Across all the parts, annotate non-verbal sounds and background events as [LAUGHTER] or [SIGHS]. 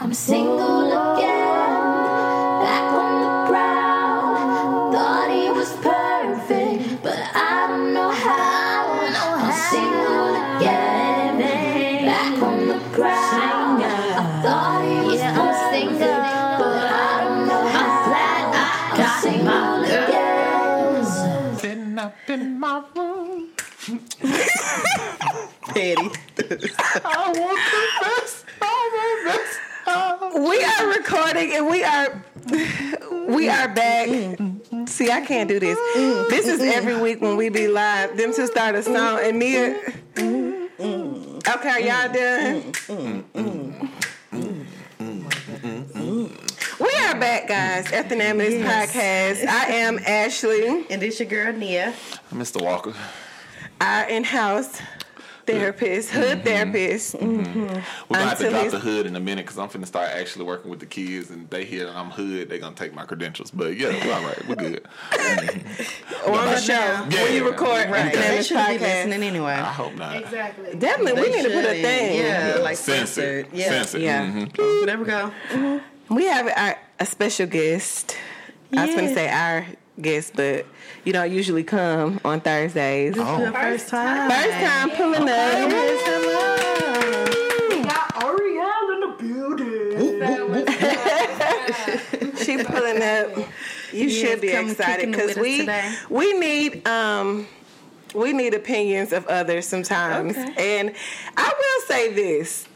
I'm single we are back. Mm-hmm. See, I can't do this. Mm-hmm. This is every mm-hmm. week when we be live. Them two start a song and Nia. Okay, are y'all done? We are back, guys, at the name of this podcast. I am Ashley, And this your girl Nia. Mr. Walker. our in-house therapist, hood mm-hmm. therapist. Mm-hmm. We're gonna have to mm-hmm. drop the hood in a minute because I'm finna start actually working with the kids, and they hear that I'm hood, they're gonna take my credentials. But yeah, we're all right. We're good. [LAUGHS] Or on the show Yeah. when you record Right. at the name of They this should be listening anyway. I hope not. Exactly. Definitely, we They need to put a thing. Yeah, like Censored. censored. Yeah. Censored. Yeah. Mhm. There we go. We have our, a special guest. I was going to say our guest, but you don't usually come on Thursdays. Oh. Your first time. First time pulling up. Yes, hello. We got Ariel in the building. [LAUGHS] She pulling up. You Yes, should be excited because we we need um we need opinions of others sometimes. Okay. And I will say this.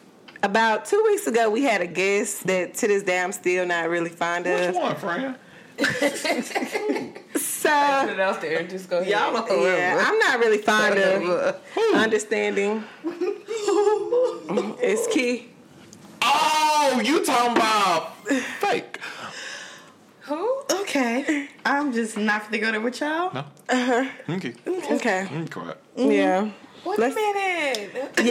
About two weeks ago, we had a guest that to this day I'm still not really fond Which of. one, friend? So Put it out there. Just go ahead. Y'all know yeah, I'm not really fond of whoever. understanding. it's key. Oh, you talking about fake? Who? Okay. I'm just not gonna go there with y'all. No. Uh-huh. Okay. Okay. Mm, correct. Yeah. Wait Let's- a minute. Yeah. If you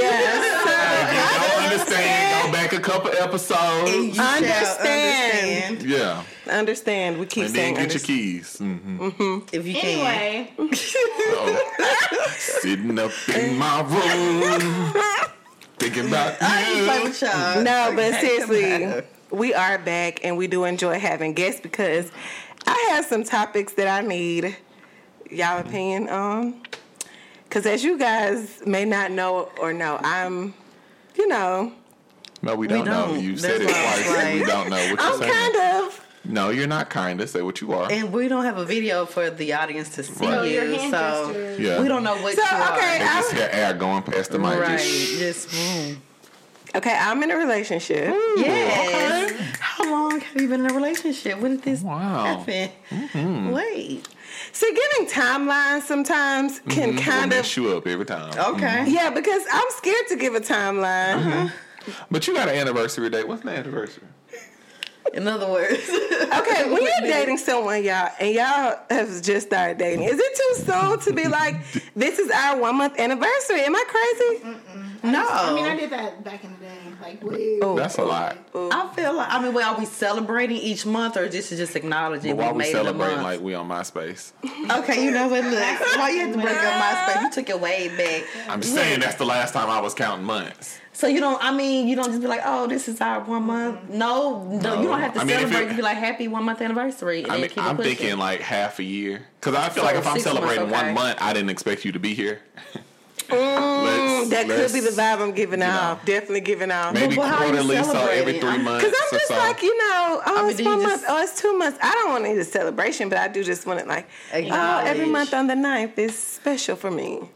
don't understand, go back a couple episodes. Understand. understand Yeah. Understand. We keep And then saying get your understand. keys. hmm if you can. Anyway, Sitting up in [LAUGHS] my room, thinking about I ain't play you. with y'all. No, but Okay, come seriously, we are back and we do enjoy having guests because I have some topics that I need y'all opinion on. Because as you guys may not know or know, I'm, you know, No, we don't, know. don't. You said it That's why I was twice, and we don't know what you're I'm saying. kind of. No, you're not kind of. Say what you are. And we don't have a video for the audience to see Right. you, hand so gesture. yeah. we don't know what So, you are. okay, They just hear air going past the mic. right, Just, just mm. Okay, I'm in a relationship. yes. How long have you been in a relationship? When did this Wow. happen? Wait. See, giving timelines sometimes can will kind of. mess you up every time. Okay. Mm-hmm. Yeah, because I'm scared to give a timeline. Mm-hmm. But you got an anniversary date. What's the anniversary? In other words, [LAUGHS] Okay, when you're dating someone, y'all, and y'all have just started dating, is it too soon to be like, this is our one month anniversary? Am I crazy? no. I mean, I did that back in the day. Like, way That's a lot. I feel like I mean, well, are we celebrating each month or just just acknowledging But why we we made it a celebrating like we on MySpace? okay, you know what? Look, why you had to bring up [LAUGHS] MySpace? You took it way back. I'm just saying that's the last time I was counting months. So you don't. I mean, you don't just be like, oh, this is our one month. No, no, No. you don't have to I mean, celebrate. it- you be like, happy one month anniversary. And I mean, keep I'm pushing. thinking like half a year because I feel So like if I'm six months, celebrating okay. one month, I didn't expect you to be here. [LAUGHS] Mm, Let's- that could be the vibe I'm giving you know. Definitely giving off. Maybe But how are you quarterly, so every three months Because I'm just so. like, you know, oh, mean, it's one month, oh, it's two months. I don't want to need a celebration, but I do just want it like, oh, every month on the 9th is special for me.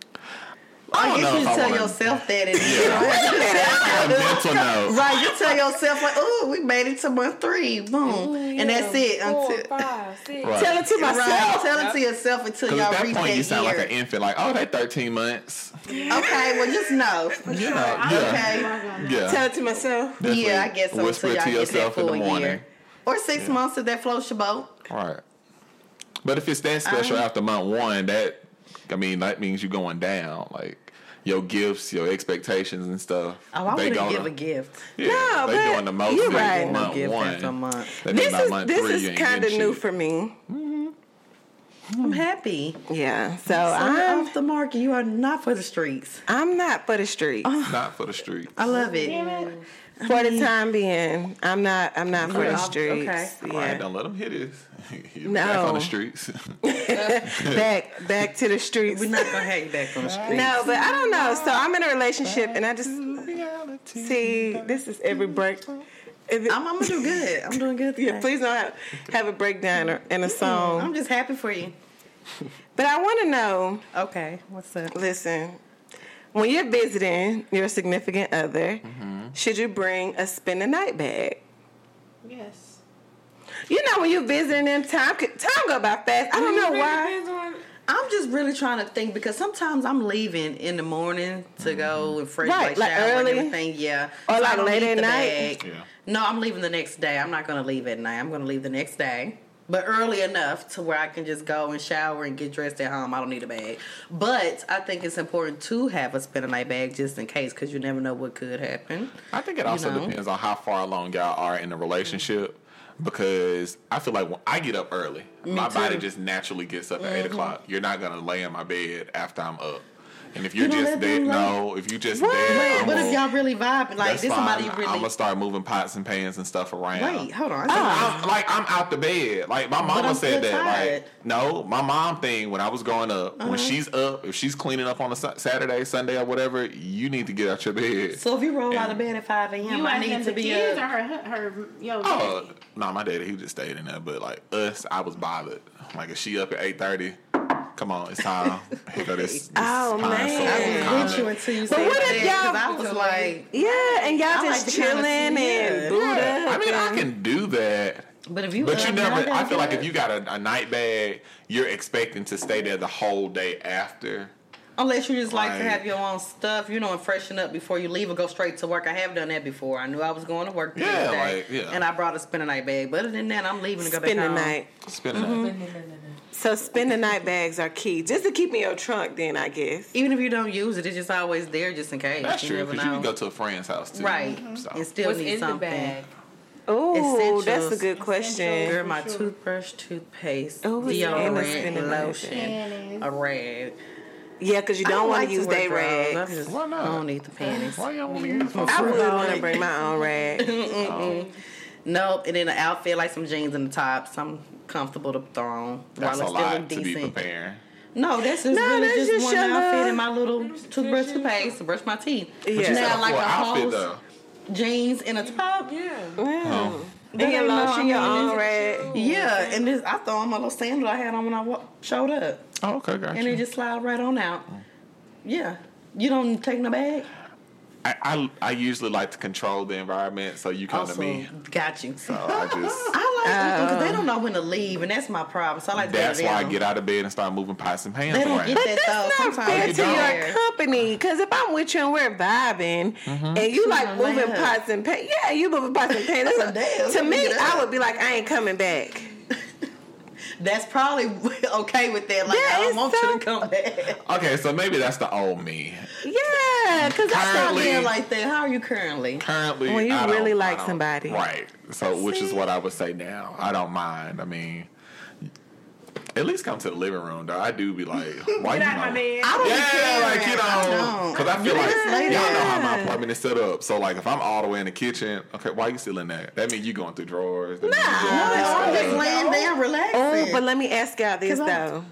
I I don't guess know you if tell wanna- yourself that, and Yeah. you don't have to do that. a mental note. Right, you tell yourself like, "Oh, we made it to month three, boom," and that's it. Four, Until five, six. Right. Tell it to myself. right, tell it to yourself until y'all at that reach point, that you sound year. like an infant. Like, oh, they 13 months. okay, well, just know. You know, yeah, Okay, yeah. Tell it to myself. Definitely yeah, I guess so. Whisper Until it y'all to get yourself that in the morning. year, or six months if that floats your boat. Right. But if it's that special Uh-huh. after month one, that I mean that means you're going down. Like your gifts, your expectations and stuff. Oh, I they wouldn't gonna- give a gift. Yeah, No, they but doing the most you're big right. on No month gift one. after a month. That This by is month this three, is kind of new shit. for me. Mm-hmm. I'm happy. Yeah, so I'm I'm off the market. You are not for the streets. I'm not for the street. Not for the streets. I love it. I'm For the mm-hmm. time being, I'm not. I'm not for the streets. okay. All right, Yeah. don't let him hit his. [LAUGHS] No. back on the streets. [LAUGHS] back, back to the streets. We're not gonna have you back on the streets. No, but I don't know. So I'm in a relationship, and I just see this is every break. It- I'm, I'm gonna do good. I'm doing good. yeah, please don't have, have a breakdown or, and a song. I'm just happy for you. But I want to know. Okay, what's up? Listen, when you're visiting your significant other, mm-hmm. Should you bring a spend the night bag? Yes. You know, when you're visiting them, time time go by fast. I don't know why. I'm just really trying to think because sometimes I'm leaving in the morning to go and fresh Right, like, like shower early? and everything. Yeah, Or I like late at night? Yeah. No, I'm leaving the next day. I'm not gonna leave at night. I'm gonna leave the next day. But early enough to where I can just go and shower and get dressed at home. I don't need a bag. But I think it's important to have a spend a night bag just in case because you never know what could happen. I think it also know? depends on how far along y'all are in the relationship. Because I feel like when I get up early, my too. body just naturally gets up at eight mm-hmm. o'clock. You're not gonna lay in my bed after I'm up. And if you're don't just let there, them lay? no, if you just What? there, Wait, I'm what if gonna- y'all really vibing? Like that's this fine. somebody you I'm really gonna start moving pots and pans and stuff around. Wait, hold on. I'm, like I'm out the bed. Like my mama I'm said still that. tired. Like no, my mom thing when I was growing up, Uh-huh. when she's up, if she's cleaning up on a Saturday, Sunday, or whatever, you need to get out your bed. So if you roll out of bed at five a.m., You I need to be kids up. or her, her, yo, Oh, daddy? no, my daddy he just stayed in there, but like us, I was bothered. Like if she up at eight thirty, come on, it's time. Here go this. [LAUGHS] this Oh, pine man. sol I was comment. with you until you But said what if y'all- I was like, Yeah, and y'all I just like to kinda chilling and. Buddha. Yeah, I mean, I can do that. but if you, But you never. I feel like get if you got a, a night bag, you're expecting to stay there the whole day after. Unless you just like to have your own stuff, you know, and freshen up before you leave or go straight to work. I have done that before. I knew I was going to work the Yeah, day, like, yeah. and I brought a spend a night bag. But other than that, I'm leaving to go Spend back the home. night. Spend Mm-hmm. it. So spend the night bags are key, just to keep in your trunk. Then I guess. Even if you don't use it, it's just always there just in case. That's you true because you can go to a friend's house too. right, mm-hmm. So. and still What's need in something. the bag? Oh, that's a good question. Girl, my sure. toothbrush, toothpaste, Oh, it's in the spend deodorant, the night lotion, Panties. a rag. Yeah, because you I don't want like to use wear day drawers. Rags. just Why not? I don't need the panties. Why y'all want to use my I would want to bring my own rag. [LAUGHS] Nope, and then an outfit like some jeans and the top, some comfortable to throw on That's while a still lot to be decent. preparing. No, that's just No, really that's just, just one your outfit little- and my little toothbrush, toothpaste to brush my teeth. Yeah. You Now, like a outfit though. jeans and a top. Yeah. Yeah. Oh. That And your ain't no- lotion, I your own it's- rag. Yeah, and this I throw on my little sandal I had on when I showed up, Oh, okay, gotcha. and it just slide right on out. Yeah, you don't take no bag. I, I I usually like to control the environment, so you come Also, to me. got you. So I just. [LAUGHS] I like people because they don't know when to leave, and that's my problem. So I like That's let why I get out of bed and start moving pots and pans They don't around. get But that that's though. not Sometimes fair to your company. Because if I'm with you and we're vibing, Mm-hmm. and you like moving pots and pans, yeah, you moving pots and pans. That's a damn, to me me, I would be like, I ain't coming back. That's probably [LAUGHS] okay with that. Like Yeah, I don't it's want you to come back. [LAUGHS] Okay, so maybe that's the old me. Yeah, because I Stop Currently- being like that. How are you currently? Currently, When you I don't- really like somebody. right? So, which is what I would say now. I don't mind. I mean, at least come to the living room, though. I do be like, [LAUGHS] why Get you out my know? bed. I don't Yeah, caring. like you know, because I feel You like just y'all know how my apartment is set up. So like, if I'm all the way in the kitchen, okay, why you still in there? That means you going through drawers. That No, doing this I'm just laying down, oh. relaxing. Oh, but let me ask y'all this 'Cause I- though.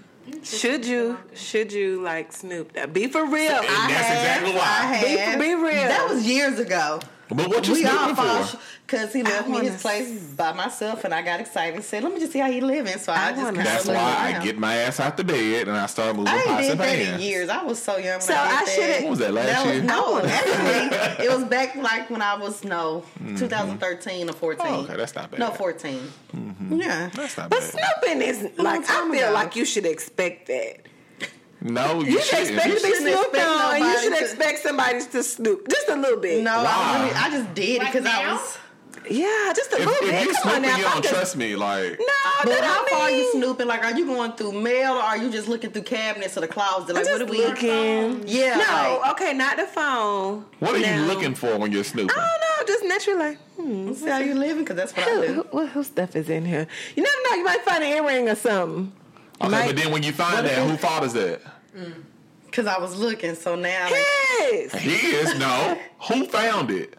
Should you should you like Snoop? Now, Be for real. And I that's have. exactly I why. Be, have. be real. That was years ago. But what you we all fall for? because he left me his place by myself, and I got excited and said, "Let me just see how he living." So I, I just wanna That's why I get my ass out the bed and I start moving I ain't pots did and that in years. I was so young. When So I, I should've- that. What was that last That was, year? no, actually, [LAUGHS] it was back like when I was no mm-hmm. 2013 or 14. Oh, okay, that's not bad. No, 14. Mm-hmm. Yeah, That's not But bad. But snooping is like I feel ago. like you should expect that. No, you, You should shouldn't. expect to be snooped expect on. You should to- expect somebody to snoop just a little bit. no, I, Why? really, I just did it Like because I was. Yeah, just a If, little if bit. you Come on snooping, now. you don't just- trust me. Like, No, But how I far are you mean, snooping? Like, are you going through mail or are you just looking through cabinets or the closet? Like, I'm what are we? looking. Yeah. No, like, okay, not the phone. what are you looking for when you're snooping? I don't know, just naturally like, hmm, see how you living? Because that's what I do. who, what, who stuff is in here? You never know, you might find an earring or something. Okay, Might- but then when you find that, who fault is that? Because I was looking, so now like, Yes. He is no. [LAUGHS] Who found it?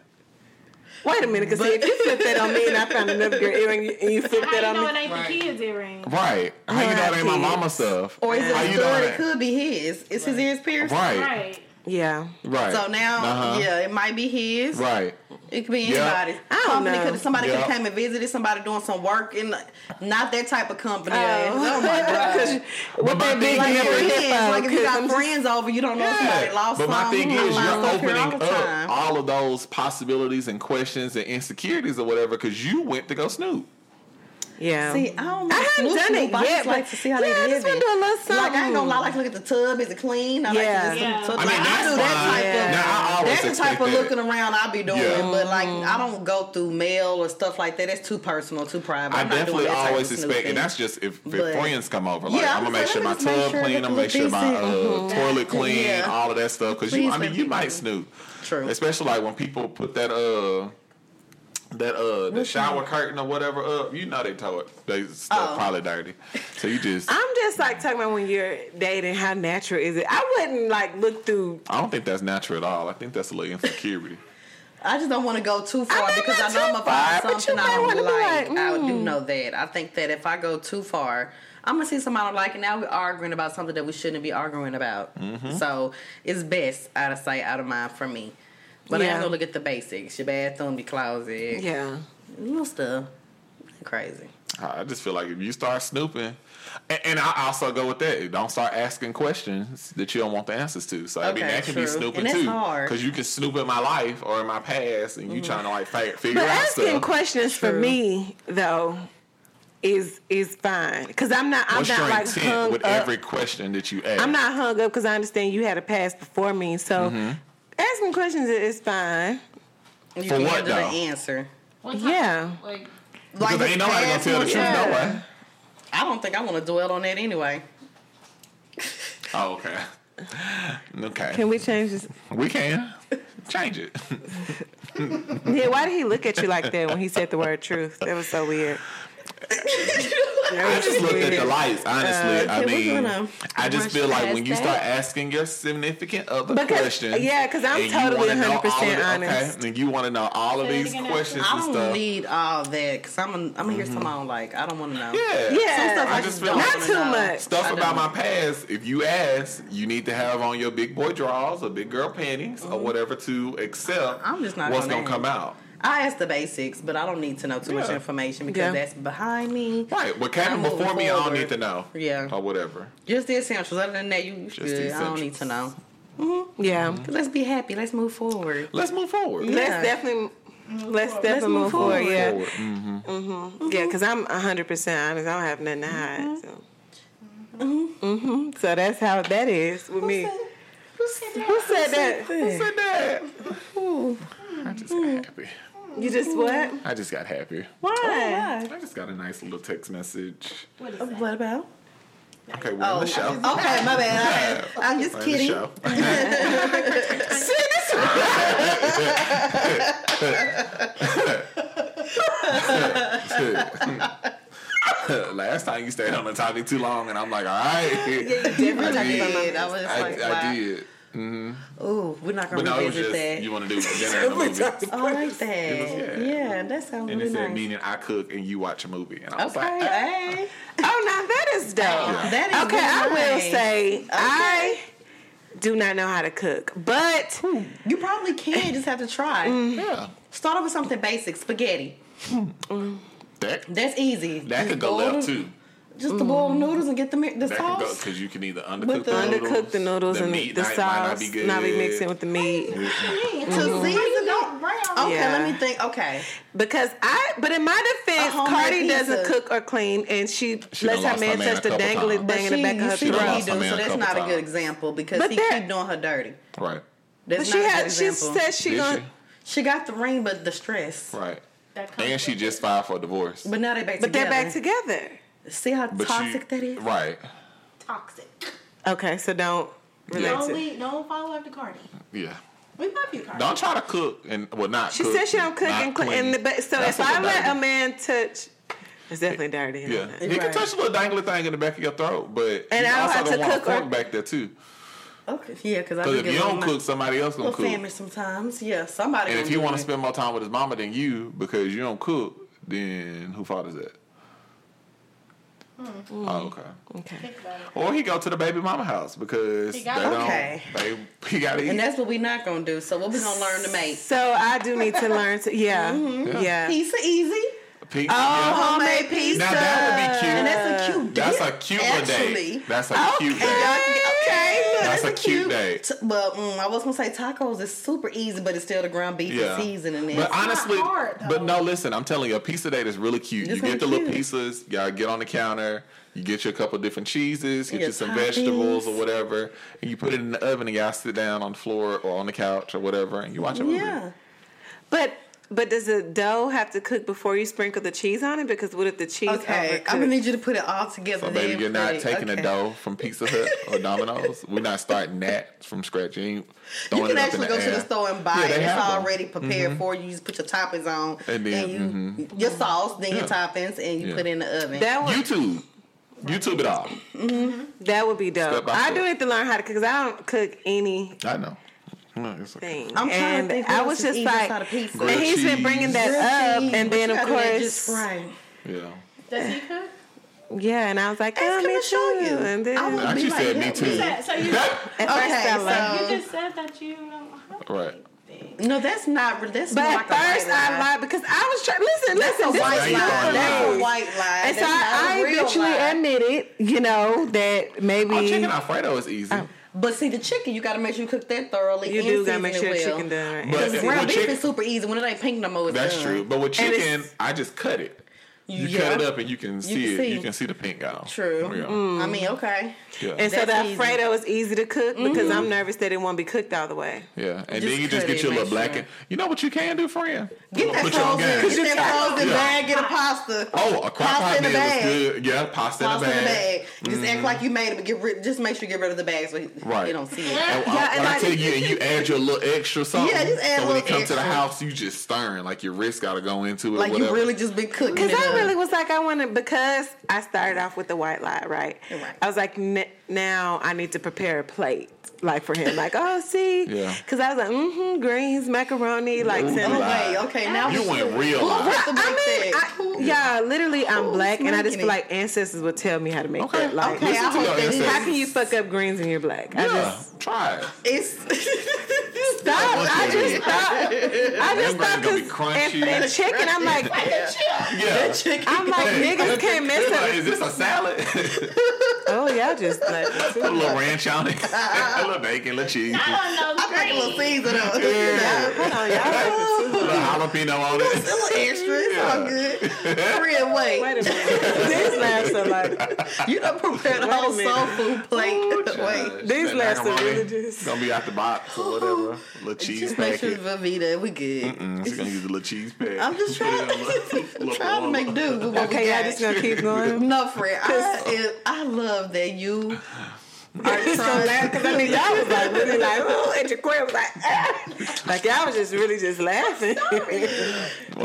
Wait a minute, because if you flip that on me and I found another girl earring and you flip How that you on know me. it ain't Right. the kids' earring? Right. How you know it ain't my mama stuff? Or is it How a you store know that that? could be his? Is his ears pierced? Right. Right. Yeah. Right. So now, Uh-huh. yeah, it might be his. Right. It could be anybody. anybody's. I don't company know. could somebody Yeah. could have came and visited somebody doing some work in not that type of company. Oh. Oh, my [LAUGHS] god. With my that big thing Like, is- friends, like if you 'cause got I'm just- friends over, you don't know if somebody lost but my something. thing is, you're stuff here all opening up all of those possibilities and questions and insecurities or whatever because you went to go snoop. Yeah. See, I don't I haven't done it yet, just like to see how yeah, they I live. just wanna do a little something. Like I ain't gonna lie, I like to look at the tub. Is it clean? I Yeah. like to Yeah. just, I mean, like, I that's do that fine. type of. Now, I always that's the type of that. looking around I be doing, Yeah. but like I don't go through mail or stuff like that. That's too personal, too private. I I'm not definitely always of expect, and that's just if, if But- friends come over. Like Yeah, I'm gonna make sure my like, let me just make tub sure clean. I'm gonna make sure my uh, toilet clean, Yeah. all of that stuff. Because you, I mean, you might snoop. True. Especially like when people put that uh. That uh the shower curtain or whatever up, you know they tow it. They stuff Oh. probably dirty. So you just I'm just like talking about when you're dating, how natural is it? I wouldn't like look through. I don't think that's natural at all. I think that's a little insecurity. [LAUGHS] I just don't want to go too I far mean, because I not know I'm too gonna find something I don't be like. like, I do mm. know that. I think that if I go too far, I'm gonna see somebody I don't like, and now we're arguing about something that we shouldn't be arguing about. Mm-hmm. So it's best out of sight, out of mind for me. But I Yeah. am gonna look at the basics: your bathroom, your closet, Yeah. little stuff. Crazy. I just feel like if you start snooping, and, and I also go with that. Don't start asking questions that you don't want the answers to. So I mean, Okay, that can be snooping And too, because you can snoop in my life or in my past, and you trying to like fi- figure But out asking stuff. questions for me though is is fine because I'm not I'm What's not like intent hung with up. every question that you ask? I'm not hung up because I understand you had a past before me. So Mm-hmm. Asking questions is fine. You For can what, handle the answer. What type Yeah. Like, because his ain't nobody gonna tell the truth yeah. no way. I don't think I want to dwell on that anyway. [LAUGHS] Oh, okay. Okay. Can we change this? we can change it. [LAUGHS] Yeah, why did he look at you like that when he said the word truth? That was so weird. [LAUGHS] [LAUGHS] I just looked at the lights. Honestly, I mean, I just feel like past when you that. start asking your significant other Because- questions, yeah, 'cause I'm totally wanna know all of 100% the- honest. Okay, and you want to know all of Say it these again, questions I and don't stuff. need all that because I'm gonna, I'm gonna hear something I like. I don't want to know. yeah, Yeah, Some stuff I I just just feel don't not too know. much. Stuff about my past, if you ask, you need to have on your big boy drawers or big girl panties or whatever to accept Mm-hmm. I'm just not what's gonna gonna come out. I ask the basics, but I don't need to know too much information because Yeah. that's behind me. Right, what came before moving me, I don't need to know. Yeah. or whatever. Just the essentials. Other than that, you you Just good. the I don't need to essentials. know. Yeah. Mm-hmm. Let's be happy. Let's move forward. Let's move forward. Yeah. Let's definitely let's definitely move move forward. forward. Yeah. Forward. Mhm. Yeah, because I'm 100% honest. I don't have nothing to hide. So. hmm So that's how that is with me. Who said that? Who said that? Who said that? I'm just got mm. happy. You just what? I just got happy. Oh, why? I just got a nice little text message. what is uh, that? What about? Okay, we're in the oh, show. [LAUGHS] Okay, my bad. I, I'm just We're in the kidding. [LAUGHS] [LAUGHS] Last time you stayed on the topic too long, and I'm like, all right. Different I type did. of I was I, like, I wow. did. Mm-hmm. Ooh, we're not gonna no, it was revisit just that. you want to do [LAUGHS] dinner and a movie. Oh, I like that. It was- yeah. yeah. that sounds And it really said, nice. meaning I cook and you watch a movie. And I was Okay, like, hey. Oh, now that is dope. That is Okay, I really will nice. say I do not know how to cook, but You probably can. Just have to try. Mm-hmm. yeah. Start off with something basic, spaghetti. That, That's easy. that Just could go boil left too. Just to boil the mm. noodles and get the mi- the That sauce. because you can either undercook With the, the- noodles. undercook the noodles the and meat the might, sauce might not be good. not be mixing with the meat. To season it. don't brown? Okay, Yeah. let me think. Okay, Because I, but in my defense, A homemade Cardi doesn't cook or clean, and she, She lets her lost man her man touch a the couple dangly thing in the back of her see throat. he do, so that's not a good example because But he keep doing her dirty. Right. But That's she not a had, good she example. said she Did gonna, she? She got the ring, but the stress. Right. And she just filed for divorce. But now they back but together. they're back together. See how But toxic she, that is. Right. toxic. Okay, so don't relate Don't to. we? Don't follow after Cardi. Yeah. We love you, Cardi. Don't try to cook and well not. She cook, said she don't cook and clean. clean. And the, but, so That's if a I little let a man touch, it's definitely dirty. you Yeah, that. he can touch a little dangly thing in the back of your throat, but And he's I don't also have to gonna want cook a or- fork back there too. Okay, yeah, because I Because if you don't little, cook, somebody else gonna cook. family sometimes. Yeah, somebody. And if gonna he want to spend more time with his mama than you because you don't cook, then who fault is that? Mm. Oh, mm. okay. Okay. Think about it. Or he go to the baby mama house because He they don't. Okay. They, he got to eat. and that's what we not gonna do. So what we gonna learn to make? So I do need to learn to yeah. Mm-hmm. Yeah. Pizza easy. Pizza. Oh, yeah. Homemade pizza. Now that would be cute. And that's a cute date. That's a cute little actually. date. That's a cute Okay, date. okay, look, That's it's a cute date. T- Well, mm, I was gonna say tacos is super easy, but it's still the ground beef Yeah. and seasoning. in But it. honestly, hard, but no, listen, I'm telling you, a pizza date is really cute. It's you get the really little cute. pizzas, y'all get on the counter, you get you a couple different cheeses, get Your you some toppings. vegetables or whatever, and you put it in the oven and y'all sit down on the floor or on the couch or whatever, and you watch a movie. yeah. But but does the dough have to cook before you sprinkle the cheese on it? Because what if the cheese Okay, overcooks? I'm gonna need you to put it all together. So baby, you're not taking okay. the dough from Pizza Hut or Domino's. [LAUGHS] We're not starting that from scratch. You, ain't You can it actually go the to the store and buy Yeah, it. It's have them. Mm-hmm. already prepared for you. You just put your toppings on, And then, you your sauce, then your toppings, and you Yeah. put it in the oven. that would YouTube, YouTube it all. that would be Step dope. I do need to learn how to cook because I don't cook any. I know. No, it's okay. I'm trying to think I was just like, pizza. and Grilled he's been bringing that Grilled up, cheese, and then of gotta do that course, just right. Yeah. Does he cook? yeah, and I was like, Ask oh, him me to show too. you. And then I would Actually like, said me help too. That- So you, [LAUGHS] Okay, I so- you just said that you don't. Right. No, that's not. That's but more at like a first white I lie. lied because I was trying. Listen, That's listen, a this white Now is lie. throwing That's a lies. white lie. And so That's not I, a I real eventually lie. admitted, you know, that maybe Oh, chicken Alfredo is easy. Oh. But see, the chicken, you got to make sure you cook that thoroughly. you and do gotta make season sure it the well. chicken done. But Because with ground beef chicken- is super easy. When it ain't pink no more, it's That's done. true. But with And it's- chicken, I just cut it. You Yeah. cut it up and you can see can it. see. You can see the pink out. True. Yeah. Mm. I mean, okay. Yeah. And so the That's easy. Alfredo is easy to cook because I'm mm-hmm. nervous that it won't be cooked all the way. yeah. And Just then you just get your little black. sure. And, you know what you can do, friend? Get that Put your own frozen. game. Get that frozen Yeah. bag. Get a pasta. Oh, a crock Pasta pot in a meal is bag. good. Yeah, pasta, Pasta in a in the bag. bag. Just act like mm-hmm. you made it, but get rid. Just make sure you get rid of the bags so he, Right. you don't see it. And, Yeah, uh, and I, I- tell you, and you add your little extra something. Yeah, just add so a when you little come to the house, you just stirring like your wrist got to go into it. Like you really just been cooking. Because I up. Really was like, I wanted because I started off with the white lie, right? Right. I was like, "N- now I need to prepare a plate, like for him, like, oh, see, [LAUGHS] Yeah. Because I was like, mm-hmm, greens, macaroni, like, Ooh, cinnamon. Oh wait, okay. Now You went real Who live. put the I mean. I, yeah, literally, I'm Who's black, and I just feel like ancestors would tell me how to make Okay. that. Like, Okay, I hope your they ancestors. how can you fuck up greens and you're black? I just try it. It's [LAUGHS] stop. I just thought. I just thought greens gonna be because crunchy. and, and chicken, I'm like, Yeah. chicken. I'm like, Hey, niggas can't mess like, up. Is this a salad? [LAUGHS] Oh, y'all just like. Put a little ranch on it. [LAUGHS] a little bacon, a little cheese. I don't know. I think a little season on it. Yeah. Hold on, y'all. [LAUGHS] a little jalapeno on A it. little extra. It's all good. Real wait. Wait a minute. These laughs are like. You done prepared a Wait a whole soul food plate. wait. These That laughs are macaroni really just. Gonna be out the box or whatever. Little cheese Just make sure packet. it's Velveeta. We good. Mm, she's gonna use a little cheese pack. I'm just trying, in a little- little trying to [LAUGHS] make do with what we Okay, got. y'all just gonna keep going. No, Fred. I, I love that you [SIGHS] are Just gonna trying. laugh because I mean y'all was like really like [LAUGHS] oh and Jaquan was like ah. like y'all was just really just laughing. What you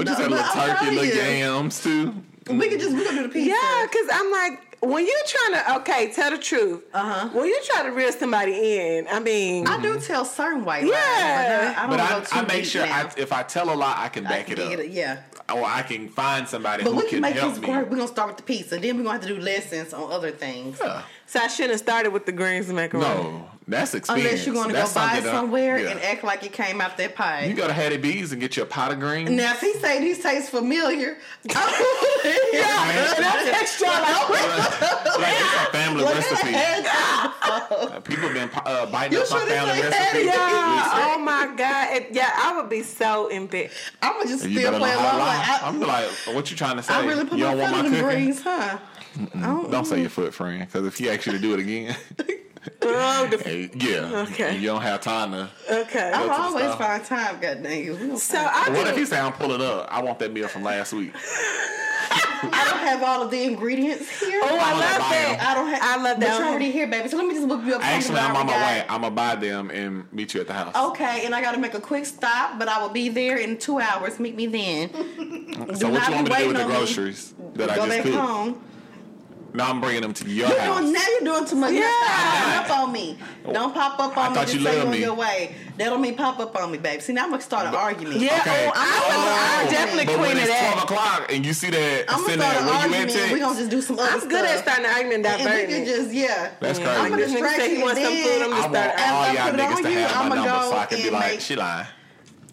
No, said? but Little turkey, telling little you. yams too. We can just we gonna do the pizza. yeah, because I'm like when you're trying to okay tell the truth. Uh huh. When you're trying to reel somebody in, I mean I do tell certain white lies, Yeah. but I, I don't But go I, too I make sure. I, if I tell a lie, I can I back can it get up, Yeah, or I can find somebody but who we can can make help this me. work. We're gonna start with the pizza, then we're gonna have to do lessons on other things. Yeah. So I shouldn't have started with the greens and macaroni. No, that's experience. Unless you're gonna go buy something that- somewhere yeah. and act like it came out that pie. You go to Hattie B's and get your pot of greens. now, if he say these taste familiar, [LAUGHS] Yeah. and that's extra. like it's a family Look recipe. at that. Uh, People been uh, biting You up my family recipe. Yeah. Oh my god. It- yeah, I would be so embarrassed. I would just You still better play know how to along. Like, I, I'm like, what you trying to say? I really put you my don't foot want in the greens, huh? I don't, oh, Don't say your mm. foot, friend, because if he actually do it again, [LAUGHS] Oh, [LAUGHS] the- hey, yeah, Okay. you don't have time to. okay. I to always store. find time, God dang you. So I What if can, he say I'm pulling up? I want that meal from last week. [LAUGHS] I don't have all of the ingredients here. Oh, I I'm love that. I don't have. I love But that. you're already here, baby. So let me just whip you up. Actually, I'm I on my way. I'm gonna buy them and meet you at the house. Okay, and I got to make a quick stop, but I will be there in two hours. Meet me then. so do what not you want me to do with the on me. groceries that I Go just back cooked? home. Now I'm bringing them to your You're house. doing, now you're doing too much. Yeah. Yeah. Pop up on me. Don't pop up I on me. thought you say you loved on me. your way. That don't mean pop up on me, babe. See, now I'm gonna start an argument. Yeah, Okay. oh, I, I'm oh. definitely But queen when of it's that. 12 o'clock and you see that I'm gonna start an argument. at We're gonna just do some other I'm good at starting an argument And we diverting can just yeah. That's I'm crazy. gonna distract say he you wants some then food, I'm I just want starting. All y'all niggas to have my number so I can be like, she lying.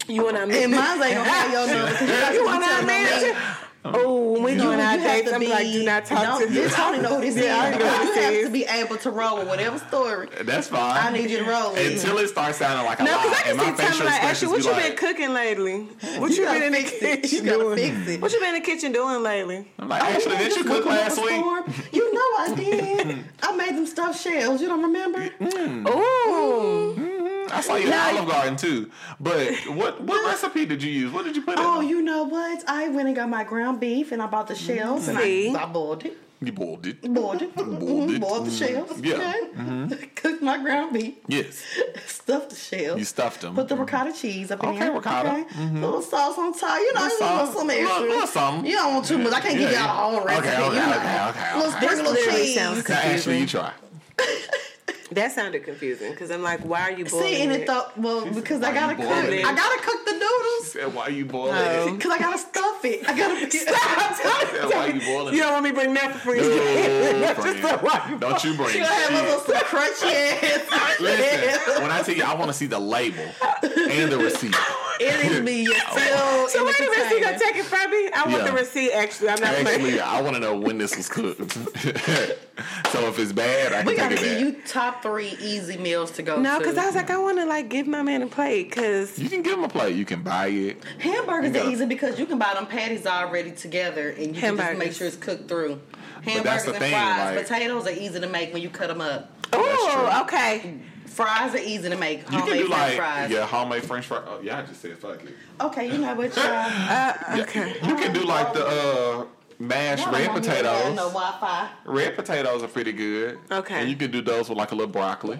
You want to And mine's ain't gonna have your number. 'cause You, [LAUGHS] got You to want be to telling me. mention? Oh, when we You, going you out have dates, to I'm be. like, do not talk don't, to me. You Tony know who this Yeah, I is. know You this have is. to be able to roll with whatever story. That's fine. I need you to roll with. Until it starts sounding like a No, lie. because I and can my see Tammy like, actually, what you be been cooking lately? [LAUGHS] What You you, been in the fix it. You kitchen gotta doing? fix it. What you been in the kitchen doing lately? I'm like, actually, Oh, didn't you just cook woke up last a week? You know I did. I made them stuffed shells. You don't remember? Mm. Ooh. Mm. I saw you at Olive Garden too. But what what recipe did you use? What did you put in? Oh, them? you know what? I went and got my ground beef and I bought the shells and I, I boiled it. You boiled it. Boiled it. Boiled Mhm, it. Boiled the Mhm. shells. Yeah. Mm-hmm. [LAUGHS] Cooked my ground beef. Yes. [LAUGHS] Stuffed the shells. You stuffed them. Put the ricotta cheese up in Okay, there. ricotta. Mm-hmm. Little sauce on top. You know, Little you want sauce. some Little- extra. little something. You don't want too much. I can't give Yeah, y'all the whole okay, recipe. okay, you know. okay, okay, Little okay. sprinkle of Literally cheese. sounds Now, Ashley, you confusing. try. [LAUGHS] That sounded confusing because I'm like, why are you boiling See, and it? it thought, well, because I gotta cook. it? I gotta cook the noodles. Said, why are you boiling it? Because I gotta stuff it. I gotta [LAUGHS] Said, why you [LAUGHS] boiling you it? don't want me to bring that for free. No, [LAUGHS] Just friend. like, why you Don't you bring She'll have a shit. little some crunchy ass. Listen, when I tell you, I want to see the label and the receipt. It is [LAUGHS] me still So in wait the a minute, you gonna take it from me? I want Yeah. the receipt. Actually, I'm not playing. Actually, I want to know when this was cooked. [LAUGHS] so if it's bad, I can We take gotta it give back. you top three easy meals to go No, because I was like, I want to like give my man a plate because You can give him a plate. You can buy it. Hamburgers gotta- are easy because you can buy them patties already together and you can just make sure it's cooked through. that's Hamburgers the and thing, fries. like- Potatoes are easy to make when you cut them up. oh, true. okay. Fries are easy to make. You can Homemade do French like fries. yeah, homemade French fries. Oh, yeah, I just said fuck it. Okay, you know what, y'all? [LAUGHS] Uh, okay. You can do like the uh, mashed red don't want me to have potatoes. No Wi-Fi. Red potatoes are pretty good. Okay. And you can do those with like a little broccoli.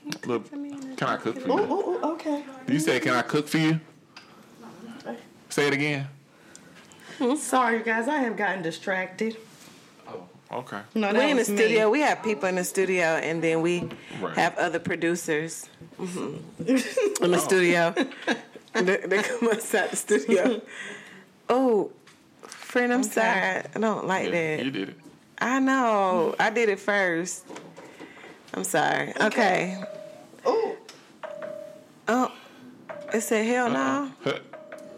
Can, Look, can I cook for you? ooh, ooh, okay. You said, can I cook for you? Say it again. Sorry, you guys. I have gotten distracted. Oh, okay. No, that We in the was me. studio. We have people in the studio, and then we Right. have other producers mhm, Mm-hmm. [LAUGHS] in the studio. [LAUGHS] they, they come outside the studio. Oh, friend, I'm sorry. I don't like Yeah, that. you did it. I know. I did it first. I'm sorry. Okay. Ooh. Oh, it said hell no. Huh.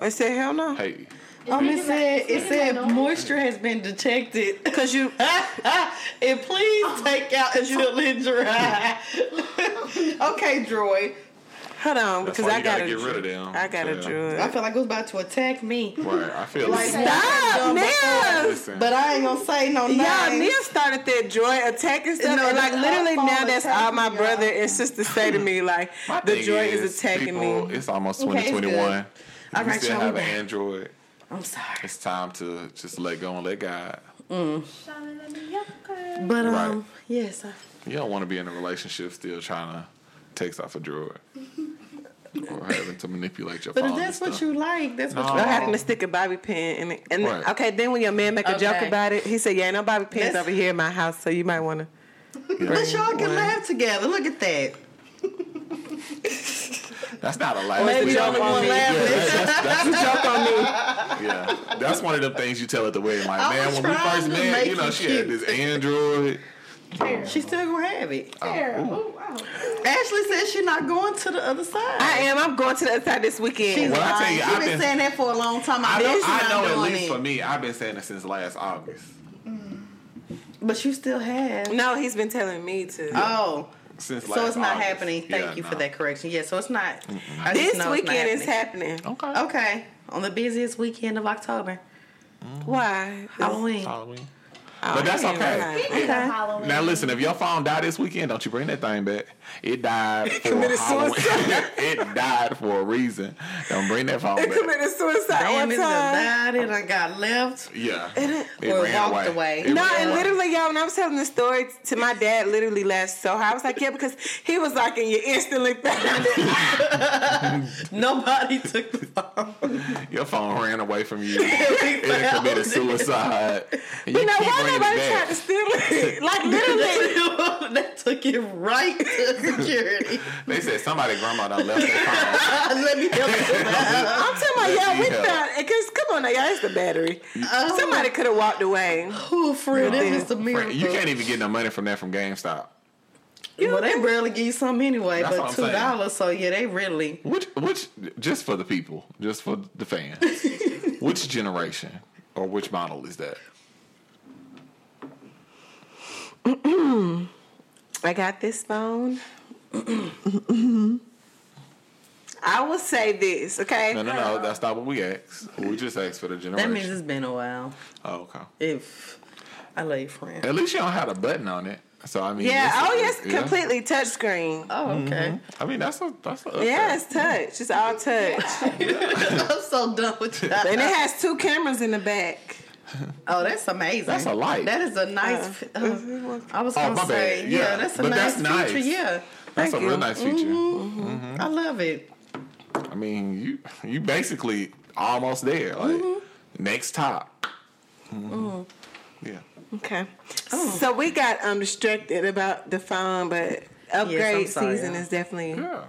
It said hell no. Hey, Um, it said it said moisture has been detected. Cause you, [LAUGHS] and please take out until it dry. okay, Droid. hold on, That's because why I you gotta got get rid of them. I got a Yeah. droid. I feel like it was about to attack me. right. I feel Like, like Stop, Nia. But I ain't gonna say no Y'all. Nia started that joy attacking stuff, No, and like literally now, that's all my brother y'all. and sister say to me, like [LAUGHS] My the thing joy is, attacking people, me. It's almost 2021. good. If All you right, still have an. Android, I'm sorry. it's time to just let go and let God. But um, Right. yes. I, You don't want to be in a relationship still trying to text off a droid [LAUGHS] or having to manipulate your but phone. if that's what you like, that's what No. you I like. happened to stick a bobby pin in it, and Right. okay, then when your man make a joke about it, he said, "Yeah, ain't no bobby pins Let's- over here in my house, so you might want to." But y'all can One. laugh together. Look at that. [LAUGHS] That's not a laugh. Maybe That's the only a- one Yeah, laughing. that's, that's, Joke on me. [LAUGHS] yeah, that's one of the things you tell at the wedding. Like, I man, when we first to met, make you know, it she had this Android. She's still gonna have it. Oh, there. Ooh, wow. Ashley says she's not going to the other side. I am. I'm going to the other side this weekend. She's Well, I tell you, lying. I've She's been, been- saying that for a long time. I, I know know, she's I not know at doing least it. for me, I've been saying it since last August. Mm. But you still have. no, he's been telling me to. Oh. Since So last it's not August. happening. Thank Yeah, you for that correction. Yeah, so it's not. I just this know it's not weekend is happening. Okay. Okay. On the busiest weekend of October. Mm-hmm. Why? Halloween. Halloween. Oh, But that's okay. Okay. Now listen, if your phone died this weekend, don't you bring that thing back. It died for Committed Halloween. suicide. [LAUGHS] it died for a reason. Don't bring that phone They back. committed suicide Damn, one it died and I got left. Yeah. it- It Or ran walked away. It No, and away. literally, y'all, when I was telling the story to my dad, literally laughed so hard. I was like, yeah, because he was like, and you instantly found [LAUGHS] it. Nobody took the phone. Your phone ran away from you. [LAUGHS] it committed suicide. And you You know, keep why bringing nobody tried to steal it. Like literally. that took it right to security. [LAUGHS] They said somebody grandma done left their phone. [LAUGHS] Let me help you. [LAUGHS] I'm talking about y'all. We Yeah. found because come on now, y'all. It's the battery. Oh. Somebody could have walked away. Oh, friend, that is a miracle. Frank, You can't even get no money from that from GameStop. You well, they barely give you some anyway, That's but two dollars. So yeah, they really. Which, which, just for the people, just for the fans. which generation or which model is that? [CLEARS THROAT] I got this phone. I will say this, okay? No, no, no. That's not what we asked. We just asked for the generation. That generation. means it's been a while. oh, okay. If I love you, friend. At least you don't have a button on it. So I mean, Yeah. this Oh is- yes, yeah. completely touchscreen. Oh, okay. Mm-hmm. I mean, that's a that's a upgrade. Yeah, it's touch. It's all touch, [LAUGHS] I'm so done with you. and it has two cameras in the back. Oh, that's amazing. That's a light. That is a nice. fi- uh, I was Oh, gonna my say, yeah, Yeah, that's a but nice that's feature. nice. Yeah, That's Thank a real nice feature. I love it. I mean, you you basically almost there. Like Mm-hmm. next top. Mhm. Yeah. Okay. So we got um distracted about the phone, but upgrade sorry, season y'all. is definitely. Yeah.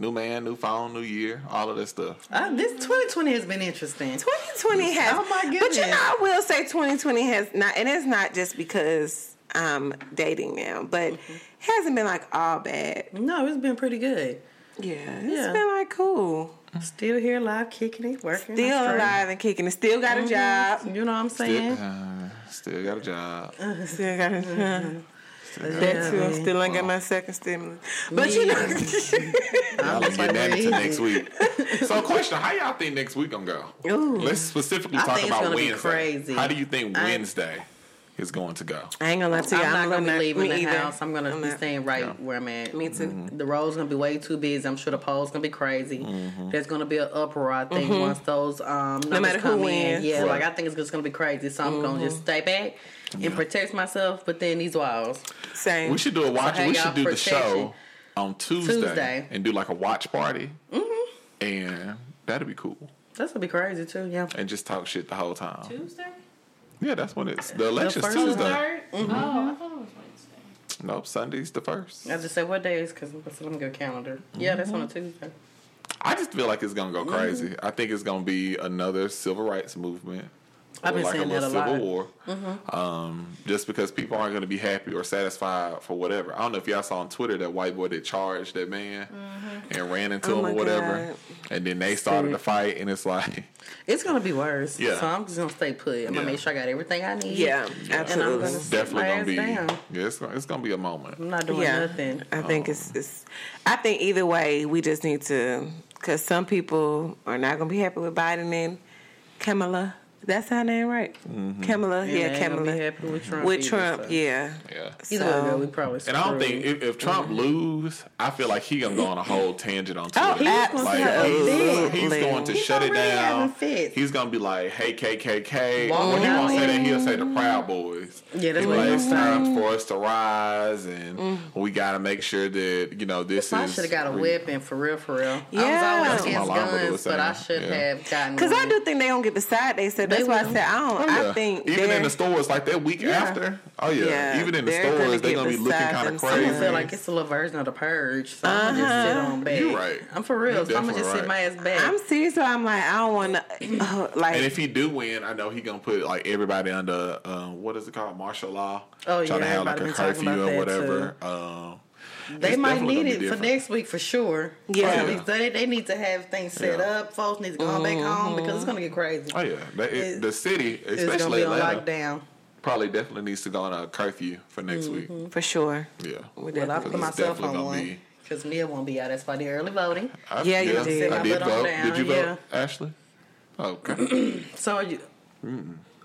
New man, new phone, new year, all of that stuff. Uh, this 2020 has been interesting. 2020 has. Oh, my goodness! But you know, I will say 2020 has not, and it's not just because I'm dating now, but Mm-hmm. it hasn't been like all bad. No, it's been pretty good. Yeah, it's Yeah. been like cool. Still here, live, kicking it, working. Still I'm alive and kicking. it. Still got a job. You know what I'm Still, saying? uh, still got a job. [LAUGHS] Still got a job. Mm-hmm. That too. I'm still ain't got my second stimulus. But you know, Y'all just gonna get that like, into next week. [LAUGHS] So, question: How y'all think next week gonna go? Ooh. Let's specifically I talk think it's about gonna be Wednesday. crazy. How do you think I- Wednesday is going to go? I ain't gonna lie to you. I'm not gonna be not- leaving the either. house. I'm gonna I'm be not. staying right Yeah. where I'm at. Me too. Mm-hmm. The road's gonna be way too busy. I'm sure the polls gonna be crazy. There's gonna be an uproar. I think once those um numbers Mm-hmm. matter who come in, wins. yeah, Right. like I think it's just gonna be crazy. So I'm gonna just stay back and protect myself within these walls. Same. We should do a watch. hey, we should do the show on Tuesday, Tuesday. and do like a watch party, mm-hmm. and that'd be cool. That's gonna be crazy too. Yeah. And just talk shit the whole time. Tuesday? Yeah, that's when it's the election's first Oh, the Tuesday. 3rd? Mm-hmm. Mm-hmm. Oh, I thought it was Wednesday. Nope, Sunday's the first. I just say what day is because let me go calendar. Yeah, that's on a Tuesday. I just feel like it's gonna go crazy. I think it's gonna be another civil rights movement. I've been like saying a little that a civil lot. war. Mm-hmm. Um, just because people aren't gonna be happy or satisfied for whatever. I don't know if y'all saw on Twitter that white boy that charged that man mm-hmm. and ran into Oh him or whatever. God. And then they started the fight and it's like [LAUGHS] It's gonna be worse. Yeah. So I'm just gonna stay put. I'm Yeah. gonna make sure I got everything I need. Yeah, And I'm absolutely. gonna definitely gonna be down. yeah, it's, gonna- it's gonna be a moment. I'm not doing yeah, nothing. I think it's, um, it's. I think either way, we just need to, because some people are not gonna be happy with Biden and Kamala. That's her name, right? Mm-hmm. Kamala, And yeah, they ain't gonna Kamala. be happy with Trump. With either, so. yeah. Yeah. Either So- way, we probably. And I don't think if, if Trump mm-hmm. lose, I feel like he gonna go on a whole tangent on oh, Twitter. Oh, He's gonna Like, have he's, he's going to He's shut it already down. He's gonna be like, "Hey KKK." Walking Well, he out won't say that. He'll say the Proud Boys. Yeah, that's He'll what like, he it's time for us to rise, and mm. we got to make sure that you know this I is. I should have got a weapon for real, for real. Yeah. I was always against my guns, but I should have gotten. Because I do think they don't get beside they said that's They why I said I don't. Oh, yeah. I think even in the stores like that week Yeah. after. Oh yeah, Yeah, even in the they're gonna stores they're gonna be looking kind of themselves. I crazy. feel like it's a little version of the purge. So I'm gonna just sit Uh-huh. on back. You right. I'm for real. You So I'm gonna just definitely sit my ass back. I'm serious. So I'm like, I don't want [CLEARS THROAT] to, uh, like. And if he do win, I know he gonna put like everybody under uh, what is it called, martial law. Oh, Trying yeah, to have like a everybody been talking curfew about or that, whatever. They it's might need it be for next week for sure. Yeah. So they, they need to have things set Yeah. up. Folks need to go back home because it's gonna get crazy. Oh yeah, that, it, It- the city, It's gonna especially be on Atlanta, lockdown. probably definitely needs to go on a curfew for next week. Mm-hmm. for sure. Yeah, We Well, I definitely- put myself definitely on gonna one be- because Nia won't be out. That's why the early voting. I, Yeah, you did. Sit I did vote. down, did you yeah. vote, Ashley? Okay, [CLEARS THROAT] So are you?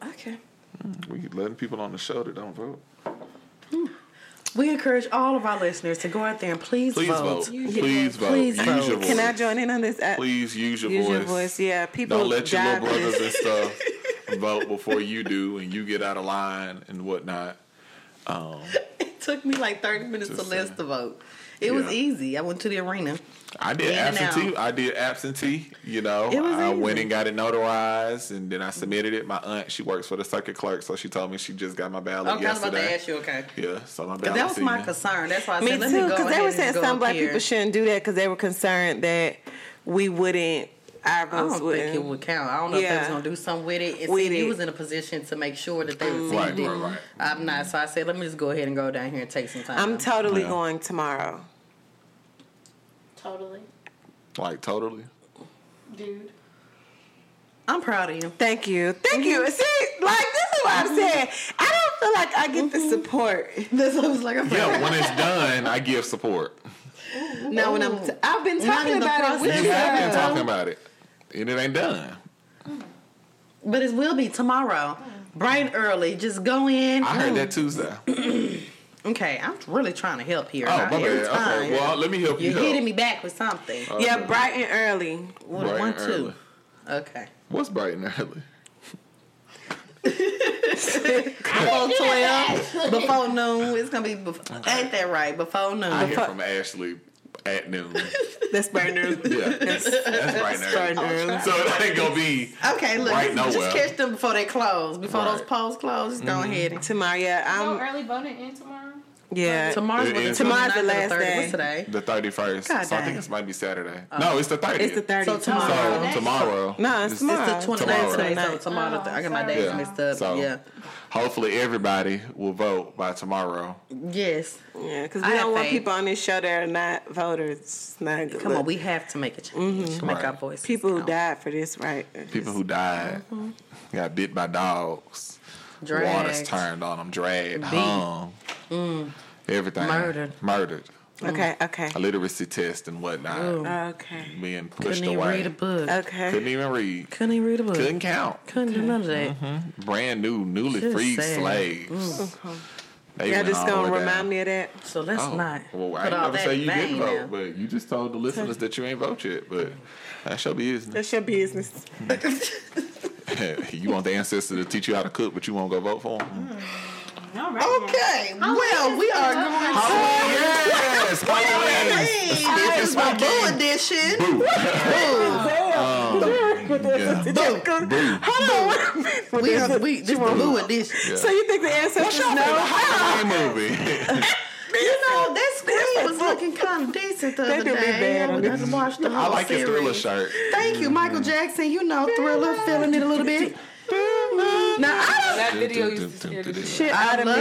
Okay. Mm, we letting people on the show that don't vote. Hmm. We encourage all of our listeners to go out there and please, Please vote. vote. Please vote. Please use vote. your voice. Can I join in on this? Uh, Please use your use voice. your voice. Yeah, people. Don't let your little brothers and stuff [LAUGHS] vote before you do, and you get out of line and whatnot. Um, It took me like 30 minutes Just to list saying. the vote. It was easy. I went to the arena. I did absentee. I did absentee. You know, It was I easy. went and got it notarized, and then I submitted it. My aunt, she works for the circuit clerk, so she told me she just got my ballot Okay, I was about to yesterday. ask you. Okay. Yeah, so my ballot. that was my concern. That's why I Me said, too, because they were saying some black here. people shouldn't do that because they were concerned that we wouldn't. Our I don't wouldn't. think it would count. I don't know if they Yeah. was gonna do something with it. And With see, you it. was in a position to make sure that they received Right, it. right, right. I'm not, so I said, let me just go ahead and go down here and take some time. I'm totally Yeah. going tomorrow. Totally. Like totally. Dude. I'm proud of you. Thank you. Thank you. Mm-hmm. See, like this is what I'm mm-hmm. saying. I don't feel like I get the mm-hmm. support. That's what I was like. I'm Yeah, when it's [LAUGHS] done, I give support. Now when I'm t- I've been talking about it process. with You you. have been talking about it, and it ain't done. But it will be tomorrow, mm. bright and early. Just go in. I heard that mm. Tuesday. [CLEARS THROAT] Okay, I'm really trying to help here. Oh, Not my every bad. time. Okay, well, let me help you. You're help. hitting me back with something. Yeah, bright and early. What, bright one, and two. early. Okay. What's bright and early? Before twelve, before noon. It's gonna be. Before, ain't that right? Before noon. I hear fuck- from Ashley at noon. That's bright and. Yeah, that's bright and Bright and early. early. So it ain't gonna be Okay, look, Right just, nowhere. just catch them before they close. Before Right. those polls close, just go mm-hmm. ahead. And Tomorrow, yeah, I'm. early voting in tomorrow? Yeah, Tomorrow's It what, the is. Tomorrow's the 29th or last 30th? day. What's today? the thirty first. So God I think dang. this might be Saturday. Oh. no, it's the thirtieth. it's the 30th. So tomorrow. So tomorrow. No, it's tomorrow. It's the 29th Tomorrow. today, so Tonight. tomorrow. Oh, I got my oh, sorry. days Yeah. mixed up. So yeah. hopefully everybody will vote by tomorrow. Yes. Yeah, because I we have don't want faith. people on this show that are not voters. It's not a good Come look. on, we have to make a change. Mm-hmm. Make Right. our voices. people who count. died for this, right? People who died, mm-hmm. got bit by dogs, Dragged. waters turned on them, dragged, hung, everything, Murdered. murdered, Okay, okay, a literacy test and whatnot, oh, okay, being pushed Couldn't even read a book. okay. Couldn't even read. Couldn't even read a book. Couldn't count. Couldn't do none of that. Mm-hmm. Brand new, newly Just freed sad. slaves. They Y'all just gonna remind down. me of that. So let's Oh, not well, I put ain't all never say you didn't vote, now. but you just told the listeners that you ain't vote yet. But that's your business. That's your business. [LAUGHS] you want the ancestor to teach you how to cook, but you won't go vote for them. Mm. All right. Okay, well, we are going [LAUGHS] yes, Halloween. Hey, this is my boo edition. Boo. Yeah. [LAUGHS] We are we this is the boo edition. Yeah. So you think the ancestors know? Halloween [LAUGHS] movie. You know, that screen was looking kind of decent the They other do be day. bad I on just watched the whole I like your series. thriller shirt. Thank you, Michael Jackson. You know, thriller, feeling it a little bit. Now I That video used to scare the shit. Shit I out of me.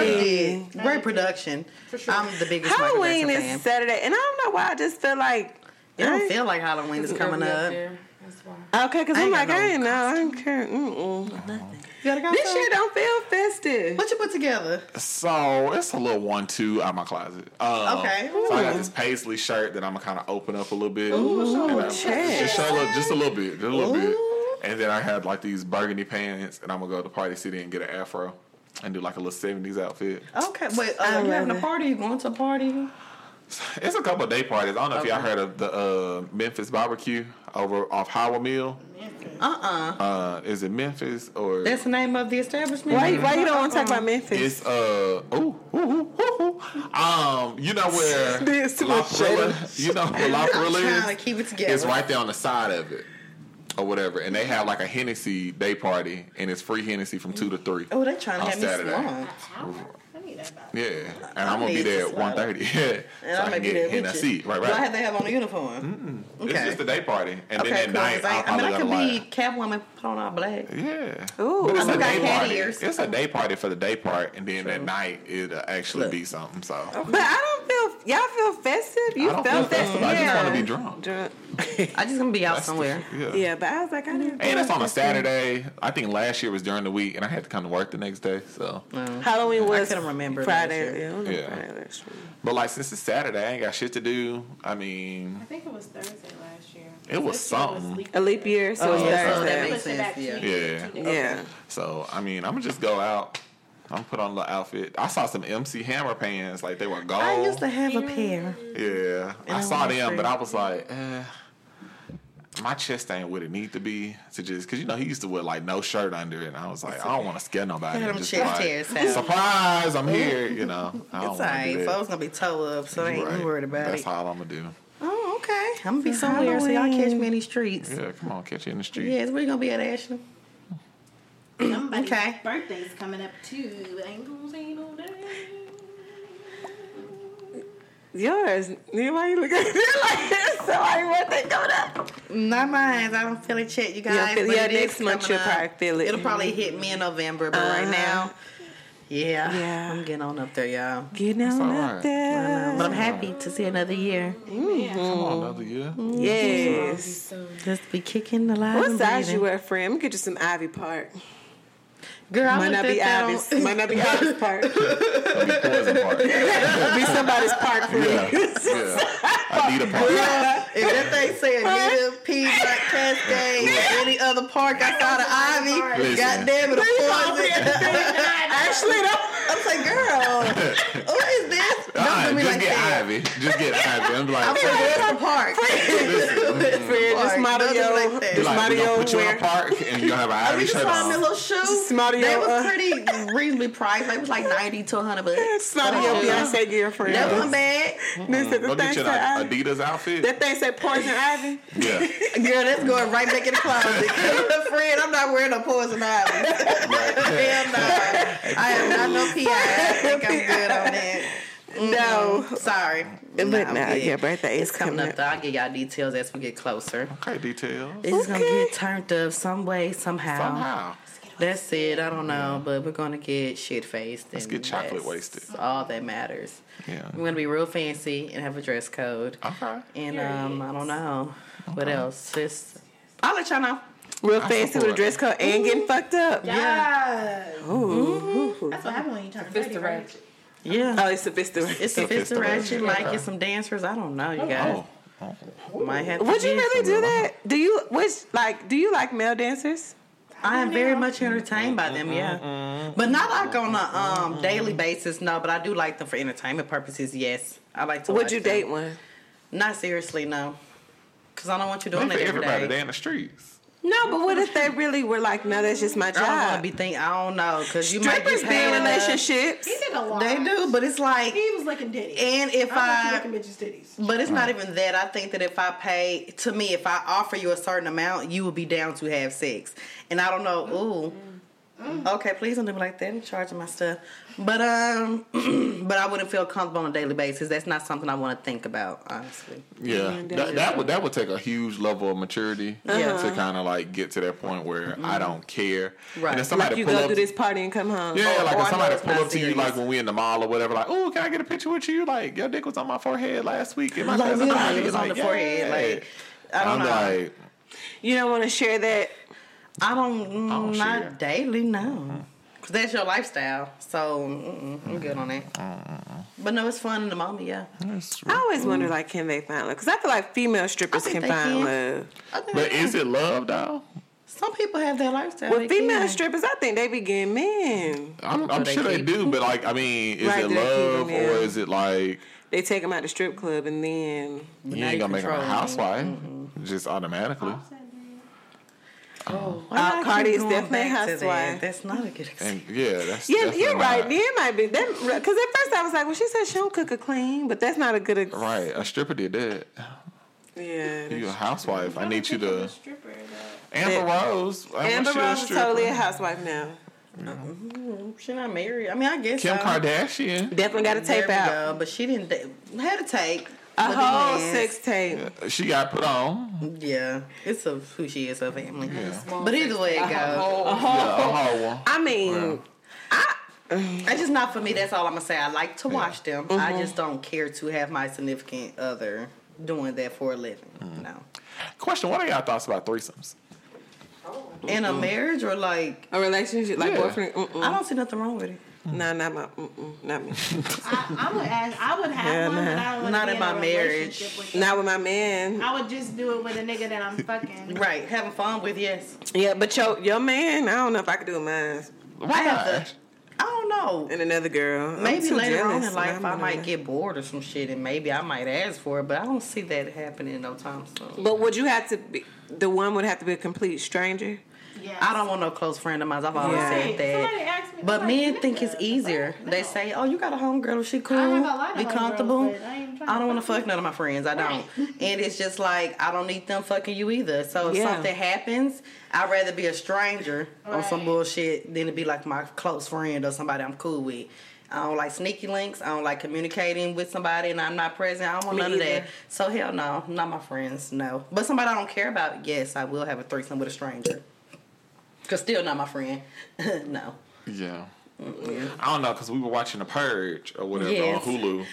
it. Great production. For sure. I'm the biggest Halloween Michael is fan. Saturday, and I don't know why. I just feel like It don't feel like Halloween is coming up up. That's why. okay, because I I'm like got no I ain't know. I don't care. Mm-mm. You gotta go. This son? year don't feel festive. What you put together? So it's a little one-two out of my closet. Um, Okay. So I got this paisley shirt that I'm gonna kind of open up a little bit. Ooh, And I- chest. just, show a little, just a little bit, just a little bit. Ooh. And then I had like these burgundy pants, and I'm gonna go to Party City and get an afro and do like a little '70s outfit. Okay, wait. Uh, you love having a party? You going to a party? It's a couple of day parties. I don't know if y'all heard of the uh, Memphis barbecue over off Howell Mill. Uh uh Uh, is it Memphis or That's the name of the establishment. Why? Why you don't want to talk about Memphis? It's uh ooh, ooh, ooh, ooh, ooh. um you know where [LAUGHS] There's too La much Parrilla, you know where La [LAUGHS] I'm trying to is. keep it together. It's right there on the side of it or whatever, and they have like a Hennessy day party, and it's free Hennessy from two to three. Oh, they trying to on have me Saturday. slung. I need that back. Yeah, and I'm gonna be there at one thirty. Yeah, [LAUGHS] And so I I may can be get there with Hennessy. you. Right, Do I have to have on a uniform? It's just a day party, and Okay, then at cool. night 'cause I, I'll I mean, I probably could go be Catwoman, put on all black. Yeah. Ooh. It's I a got day party. ears. It's a day party for the day part, and then at night it'll actually Look. be something. So But I don't feel. Y'all feel festive. You I don't felt feel festive. I just want to be drunk. Drunk. [LAUGHS] I just gonna be out That's the- somewhere. yeah. Yeah, but I was like, I didn't. And it's on a festive. Saturday. I think last year was during the week, and I had to come to work the next day. So, Halloween was couldn't remember Friday. last. Yeah, it was on Yeah. Friday last year. but like since it's Saturday, I ain't got shit to do. I mean, I think it was Thursday last year. It was This something. A leap year, so Oh, it's yeah, so Thursday. that makes sense, back yeah. Yeah. two days. yeah. so I mean, I'm gonna just go out. I'm gonna put on a little outfit. I saw some MC Hammer pants, like they were gold. I used to have a pair. Yeah, And I I saw them, free. but I was like, eh. my chest ain't what it need to be to just because you know he used to wear like no shirt under it. And I was like, I don't want to scare nobody. Get them Just chest like, hairs out. Surprise! I'm here. You know, I don't It's want to alright. do that. Folks gonna be toe up, so I ain't Right. worried about That's it. That's all I'm gonna do. Oh, okay. I'm gonna be somewhere, so y'all catch me in these streets. Yeah, come on, catch you in the street. Yes, we're gonna be at, Ashley? Somebody's Okay. birthday's coming up too. Ain't gonna say no name. Yours. Why you look at me [LAUGHS] like somebody what they coming up? Not mine. I don't feel it yet, you don't guys. feel- but yeah, it is next month coming you'll up. probably feel it. It'll probably hit me in November, but right Uh-huh. now, yeah, Yeah. I'm getting on up there, y'all. Getting on all up right. there. But I'm happy to see another year. Mm-hmm. Come on, another year. Yes. Mm-hmm. Just be kicking the live What size you wear, friend? I'm gonna get you some Ivy Park. Girl, Might not be that on- Ivy's. Might not be Ivy's Park. Poison part. It'll be somebody's park for Yeah, you. yeah. I need a park. part. If that thing say Anita, Piedmont, Cascade, or any other park outside of Ivy, Listen. God damn it, a poison. Actually, though. [LAUGHS] I'm like, girl, [LAUGHS] what is this? Don't Alright, do me just like get that. Ivy. Just get Ivy. I'm [LAUGHS] I'm like, like, where's the park? Friend, [LAUGHS] just Park. model Don't do your, like just like, model we gonna your put you in a park and you gonna have an I Ivy mean, shirt find me a on. little shoes. Smart They was uh, pretty reasonably priced. Like, it was like 90 to 100 bucks. Smart your Beyonce girlfriend. That wasn't bad. This is the thing get you say an Ivy. Adidas outfit. That thing say poison ivy. Yeah. Girl, that's going right back in the closet. [LAUGHS] Friend, I'm not wearing no poison ivy. Hell no. I am not no PI. I think I'm good on that. No. Sorry. But Nah, now good. your birthday is It's coming coming up. Though. I'll give y'all details as we get closer. Okay, details. It's just gonna get turned up some way, somehow. Somehow. That's it. I don't know, but we're gonna get shit faced. Let's get chocolate that's wasted. All that matters. Yeah. We're gonna be real fancy and have a dress code. Okay. And um, I don't know what else. Just I'll let y'all know. Real I fancy with a dress code and getting fucked up. Yeah. Ooh. That's what happened when you turn 50, right? Yeah. Oh, it's a sophisticated. It's Sophisticated. sophisticated. Like Okay. get some dancers. I don't know, you guys. Oh. Might have. To Would you get really do that? Do you which like do you like male dancers? I am very much entertained by them, yeah. But not like on a um, daily basis, no. But I do like them for entertainment purposes. Yes, I like to. Would watch you them. date one? Not seriously, no. Cause I don't want you doing Wait that for every everybody day. they in the streets. No, but what if they really were like, no, that's just my job? I don't want to job? be thinking. I don't know, cause you might Strippers get be in relationships. He did a lot. They do, but it's like, He was licking ditties. and if I I, licking bitches' titties. but it's not even that. I think that if I pay, to me, if I offer you a certain amount, you will be down to have sex. And I don't know. Ooh. Mm-hmm. Okay, please don't do me like that. I'm charging my stuff, but um, [CLEARS THROAT] but I wouldn't feel comfortable on a daily basis. That's not something I want to think about, honestly. Yeah, that, that would that would take a huge level of maturity Yeah. to kind of like get to that point where I don't care. Right. And then somebody Like you pull go up, do this party and come home. yeah, Or- like or if somebody pull not up to you like when we in the mall or whatever, like, oh, can I get a picture with you? Like your dick was on my forehead last week. And my Like, cousin really? It was on Like, the forehead, yeah. like, I don't I'm know. like, You don't want to share that. I don't, mm, don't not share. daily, no. Cause that's your lifestyle, so I'm good on that. But no, it's fun in the moment, yeah. that's- I always wonder, like, can they find love? Because I feel like female strippers can find can. love. But is it love though? some people have that lifestyle? With they female can. strippers, I think they be getting men. I'm, I'm they sure they keep- do, but like, I mean, is Right, it love or yeah. is it like They take them out the strip club and then you now ain't you gonna make them a control them. housewife just automatically? Why Uh, y'all keep Cardi is going definitely a that? housewife. That's not a good excuse. And yeah, that's Yeah, definitely you're right. not- Then it might be that because at first I was like, well, she said she don't cook or clean, but that's not a good. Ex- Right, a stripper did that. Yeah. You a housewife. I need you to. a stripper that- Amber Rose. I Amber a Rose is stripper. totally a housewife now. She not married. I mean, I guess Kim so. Kardashian. Definitely got a tape we out. go, but she didn't da- had a tape. A whole then- sex tape. She got put on. Yeah, it's of who she is, her family. Yeah. But either way it goes, Yeah, a whole one. I mean, I it's just not for me. That's all I'm gonna say. I like to watch them. Mm-hmm. I just don't care to have my significant other doing that for a living. Mm. No, Question: What are y'all thoughts about threesomes? in a marriage or like, a relationship like Yeah. boyfriend. Mm-mm. I don't see nothing wrong with it. Nah, not my. Not me. [LAUGHS] I, I would ask. I would have Yeah, one, nah. but I don't Not to be in in my a marriage. with not with my man. I would just do it with a nigga that I'm fucking. [LAUGHS] Right, having fun with yes. Yeah, but your your man, I don't know if I could do it with mine. Why? I have to. I don't know. And another girl. Maybe too later on in life I might get bored or some shit, and maybe I might ask for it. But I don't see that happening no time soon. But would you have to be? the one would have to be a complete stranger. Yeah. I don't want no close friend of mine. I've always Yeah. said that. me, But like, men think it's easier. no. They say, "Oh, you got a homegirl. Is she cool? I have a lot of Be comfortable." but I I don't want to fuck fuck none of my friends. I don't. Right. [LAUGHS] And it's just like I don't need them fucking you either. So if Yeah. something happens, I'd rather be a stranger on some bullshit than to be like my close friend or somebody I'm cool with. I don't like sneaky links. I don't like communicating with somebody and I'm not present. I don't want Me none of that. So hell no, not my friends. No, but somebody I don't care about. Yes, I will have a threesome with a stranger. Cause still not my friend. [LAUGHS] no. Yeah. I don't know because we were watching The Purge or whatever Yes. on Hulu.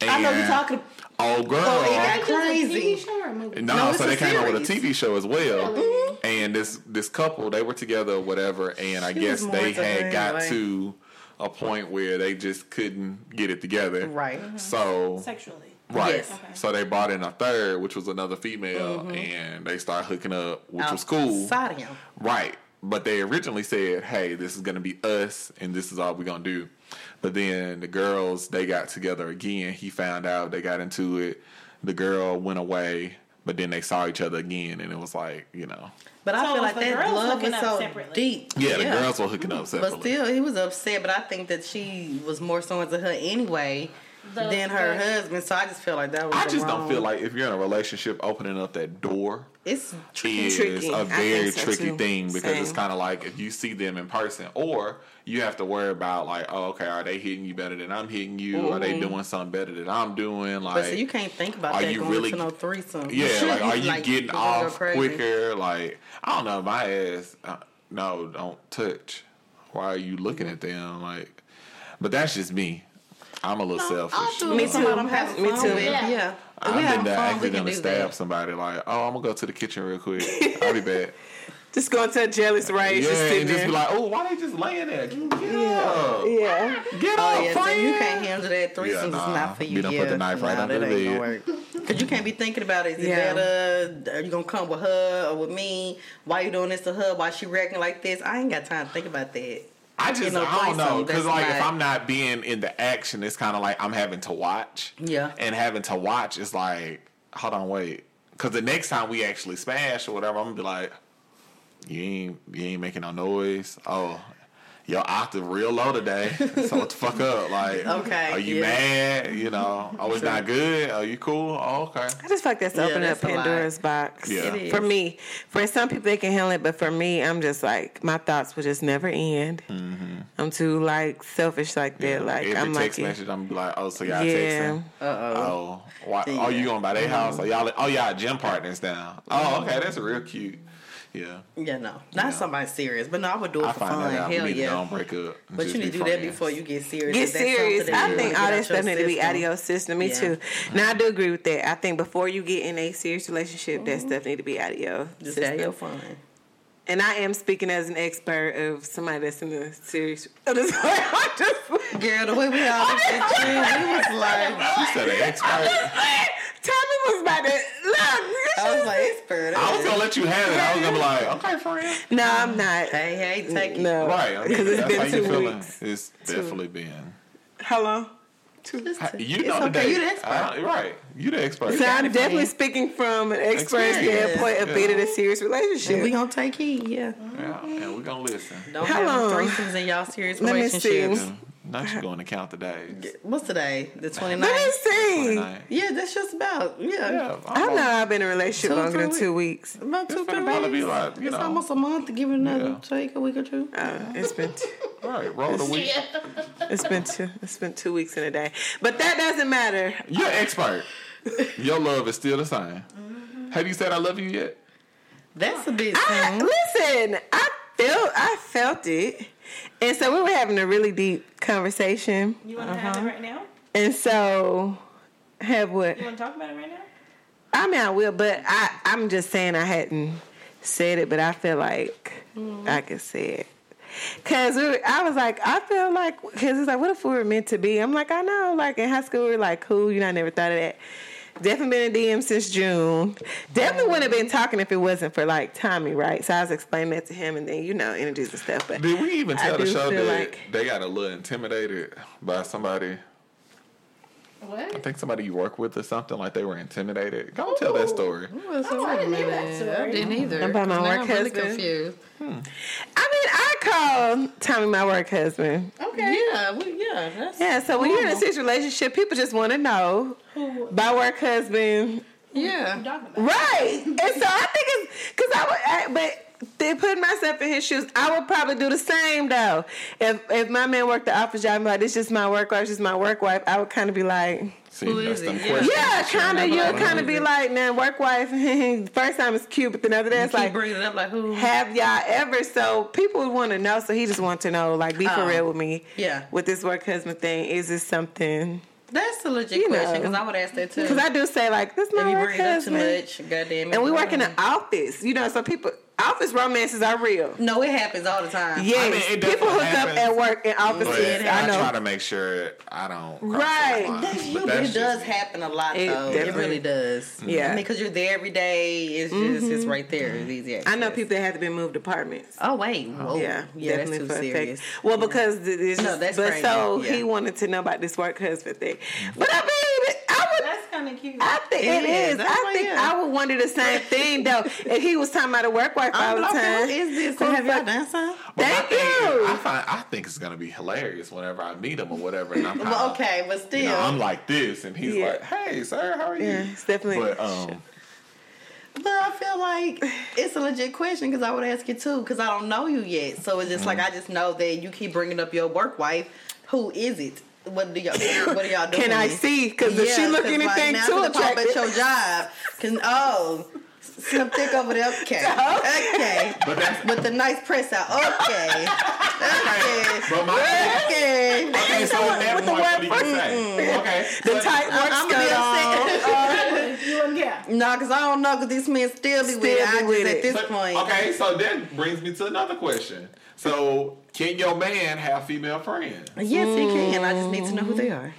And I know you're and- talking. Oh, girl. Oh, it Is got it just a crazy. TV show or a movie? No, No, so they came out with a. TV show as well. Oh, really? And this this couple, they were together or whatever, and I She guess they more her had got anyway. to a point where they just couldn't get it together. Right. Mm-hmm. So Sexually. right. Yes. Okay. So they brought in a third, which was another female, mm-hmm. and they started hooking up, which was cool. Of him. Right. But they originally said, hey, this is going to be us and this is all we're going to do. But then the girls, they got together again. He found out they got into it. The girl went away, but then they saw each other again and it was like, you know. But I feel like that love was so separately? deep. Yeah, the girls were hooking up separately. But still, he was upset. But I think that she was more so into her anyway The- than her the- husband. So I just feel like that was. I the just don't feel like if you're in a relationship, opening up that door it's is Tricky. I a think very so, tricky too. thing because it's kind of like if you see them in person, or you have to worry about like, oh, okay, are they hitting you better than I'm hitting you? Are they doing something better than I'm doing? Like, But so you can't think about are that you going really- to no threesome. Yeah, [LAUGHS] like are you getting you're gonna go off quicker? Like I don't know, my ass. Uh, no, don't touch. Why are you looking at them? Like, but that's just me. I'm a little selfish. I'll do Me with too. I'm having Me fun too. with. Yeah. Yeah. I've we been having there fun, we actually gonna stab that. somebody. Like, oh, I'm gonna go to the kitchen real quick. [LAUGHS] I'll be back. Just going to a jealous rage, yeah, just and just there. be like, oh, why they just laying there? Get up. yeah. Get Oh up, yeah, so you can't handle that. Threesomes Yeah, is nah. not for you. You done yeah. put the knife right nah, under that the ain't gonna bed. work. Cause you can't be thinking about it. Is it Yeah. better? Are you gonna come with her or with me? Why you doing this to her? Why she reacting like this? I ain't got time to think about that. I just know, I don't know because like if I'm not being in the action, it's kind of like I'm having to watch. Yeah. and having to watch is like, hold on, wait, because the next time we actually smash or whatever, I'm gonna be like, you ain't you ain't making no noise. Oh. Your octave real low today, so what the fuck up? Like, Okay, are you yeah. mad? You know, oh, it's not good. Are you cool? Oh, okay. I just feel like that's Yeah, opening up a lot. Pandora's box. Yeah. For me, for some people they can handle it, but for me, I'm just like my thoughts would just never end. Mm-hmm. I'm too like selfish like that. Like Every I'm text like, message, I'm like, oh, so y'all Yeah. texting? Uh-oh. Oh, why, Yeah. oh, you going by their house? Mm-hmm. Oh, y'all, oh, y'all gym partners now. Oh, mm-hmm. okay, that's real cute. Yeah, Yeah, no, not somebody serious, but no, I would do it I for find fun. that out. We Hell need to yeah. don't break up. But you need to do that before you get serious. get serious. I you think wanna all that stuff your need to be system. out of your system. Me Yeah. too. Now I do agree with that. I think before you get in a serious relationship, that mm-hmm. stuff need to be out of your Just have system. your fun. And I am speaking as an expert of somebody that's in a serious. I'm [LAUGHS] I'm just, Girl, the way we all looked at you, we was like, You said an expert. Tommy was about to look. [LAUGHS] I was like, expert. I was gonna let you have it. I was gonna be like, okay, friend. no, I'm not. hey, hey, take it. No, Right. I mean, because it's that's been how you two feeling. weeks. It's definitely been. How long? You It's know the okay, date. you the expert. Uh, right. You're the expert. So I'm definitely man. speaking from an expert standpoint of Yeah. being in a serious And we relationship. gonna take heed, yeah. Yeah, and we're gonna listen. Don't How have long? no threesomes in y'all serious Let me see. Relationships. Now she's going to count the days. What's today? The 29th? Let me see. Yeah, that's just about, yeah. Yeah, I know I've been in a relationship Two, longer than two weeks. About two, It's three gonna be like, you It's know. almost a month to give it another Yeah. take a week or two. Uh, it's been t- Right, roll the week. it's been two it's been two weeks in a day, but that doesn't matter. You're expert. Your love is still the same. Have you said I love you yet? That's a bit I, listen, I felt I felt it, and so we were having a really deep conversation, You want to have it uh-huh. right now? and so have what? You want to talk about it right now? I mean, I will, but I I'm just saying I hadn't said it, but I feel like mm-hmm. I could say it. Cause we were, I was like, I feel like, cause it's like, what if we were meant to be? I'm like, I know, like in high school we were like, cool, you know, I never thought of that. Definitely been in DM since June. Definitely wouldn't have been talking if it wasn't for like Tommy, right? So I was explaining that to him, and then you know, energies and stuff. But Did we even I tell the show that like- they got a little intimidated by somebody I think somebody you work with or something like they were intimidated. Go tell that story. Well, so Oh, I didn't hear that story. I didn't either. About my Now work I'm really husband. confused. Hmm. I mean, I call Tommy my work husband. Okay. Yeah, well, yeah. That's, Yeah, so when you're in a serious relationship, people just want to know Who? my work husband. yeah. you talking about? Right. and so I think it's because I would, I, but they put myself in his shoes. I would probably do the same though. If if my man worked the office job, I'm like, this just my work wife, this is my work wife. I would kind of be like, See, Who that's is them it? Yeah. questions. yeah, that you kind of. You'll kind of be like, man, work wife. [LAUGHS] First time it's cute, but then other day it's like. bringing it up like who? Have y'all ever? So people would want to know. So he just want to know, like, be for Oh. real with me. Yeah. With this work husband thing, is this something? That's a legit You question because I would ask that too. Because I do say like, this if my you work bring it up too husband. much, goddamn it. And we work in the office, you know. So people, office romances are real. No, it happens all the time. Yes, I mean, people definitely hook up at work in offices. But I I, try to make sure I don't. Right. that line. That's you. that's it does me. happen a lot It though. It really does. Yeah. Mm-hmm. I mean, because you're there every day. It's just it's right there. It's easy. I know people that have to be moved apartments. Oh wait. Whoa. yeah, Yeah. That's definitely too serious. effect. Well, because th- it's No, just, that's but crazy. so Yeah. he wanted to know about this work husband thing. But I mean, I would. That's kind of cute. I think It it is. is. I why, think yeah. I would wonder the same thing though. if he was talking about a work wife all I'm the like, time. who is this? So Have y'all done some? But my Thank thing is, you. I find I think it's gonna be hilarious whenever I meet him or whatever. And I'm [LAUGHS] Well, kinda- okay, but still. You know, I'm like this, and he's Yeah. like, "Hey, sir, how are you?" Yeah, it's definitely. But [LAUGHS] um, But I feel like it's a legit question because I would ask you too because I don't know you yet. So it's just like Mm. I just know that you keep bringing up your work wife. Who is it? What do y'all? What are y'all [LAUGHS] doing? Can I see? Because if she Yeah, look 'cause, like, anything now too to pop at attractive, your [LAUGHS] job. Can oh. Some thick over there, okay, [LAUGHS] okay, but that's with the nice press out, okay, okay, but my okay. okay. So at that With the point, what do wet you say? Okay, the so- tight work I'm gonna uh, You wouldn't care. No, because I don't know because these men still be with Still it. Be just with at this So- point. Okay, so that brings me to another question. So, can your man have female friends? Yes, he can. I just need to know who they are.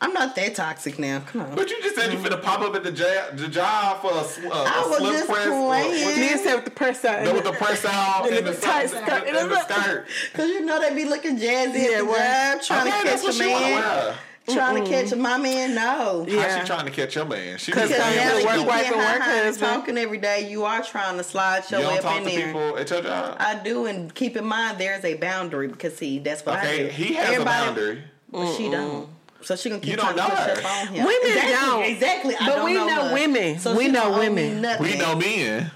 I'm not that toxic now. Come on. But you just said you finna pop up at the, ja- the job for a, sl- uh, I a was slip just press. or- playing. what- Me and said with the purse out. Then with the press out And and, the the, tight skirt, skirt. and the skirt. [LAUGHS] Because you know they be looking jazzy Yeah, at the well, job, trying Okay, to that's catch what a she wanna man. Wear. Trying to catch my man, no. Yeah. How she trying to catch your man? She 'Cause Because now what that she you work get wife and high, work high husband. talking every day, you are trying to slide your You don't way up talk in to there. people at your job. I do, and keep in mind there's a boundary because see, that's what I do. he has Everybody- a boundary. but she don't. So she gonna keep You don't to know push her. up on him. Women exactly, don't. Exactly. I But don't we know her. women. So We know don't owe me women. We know men.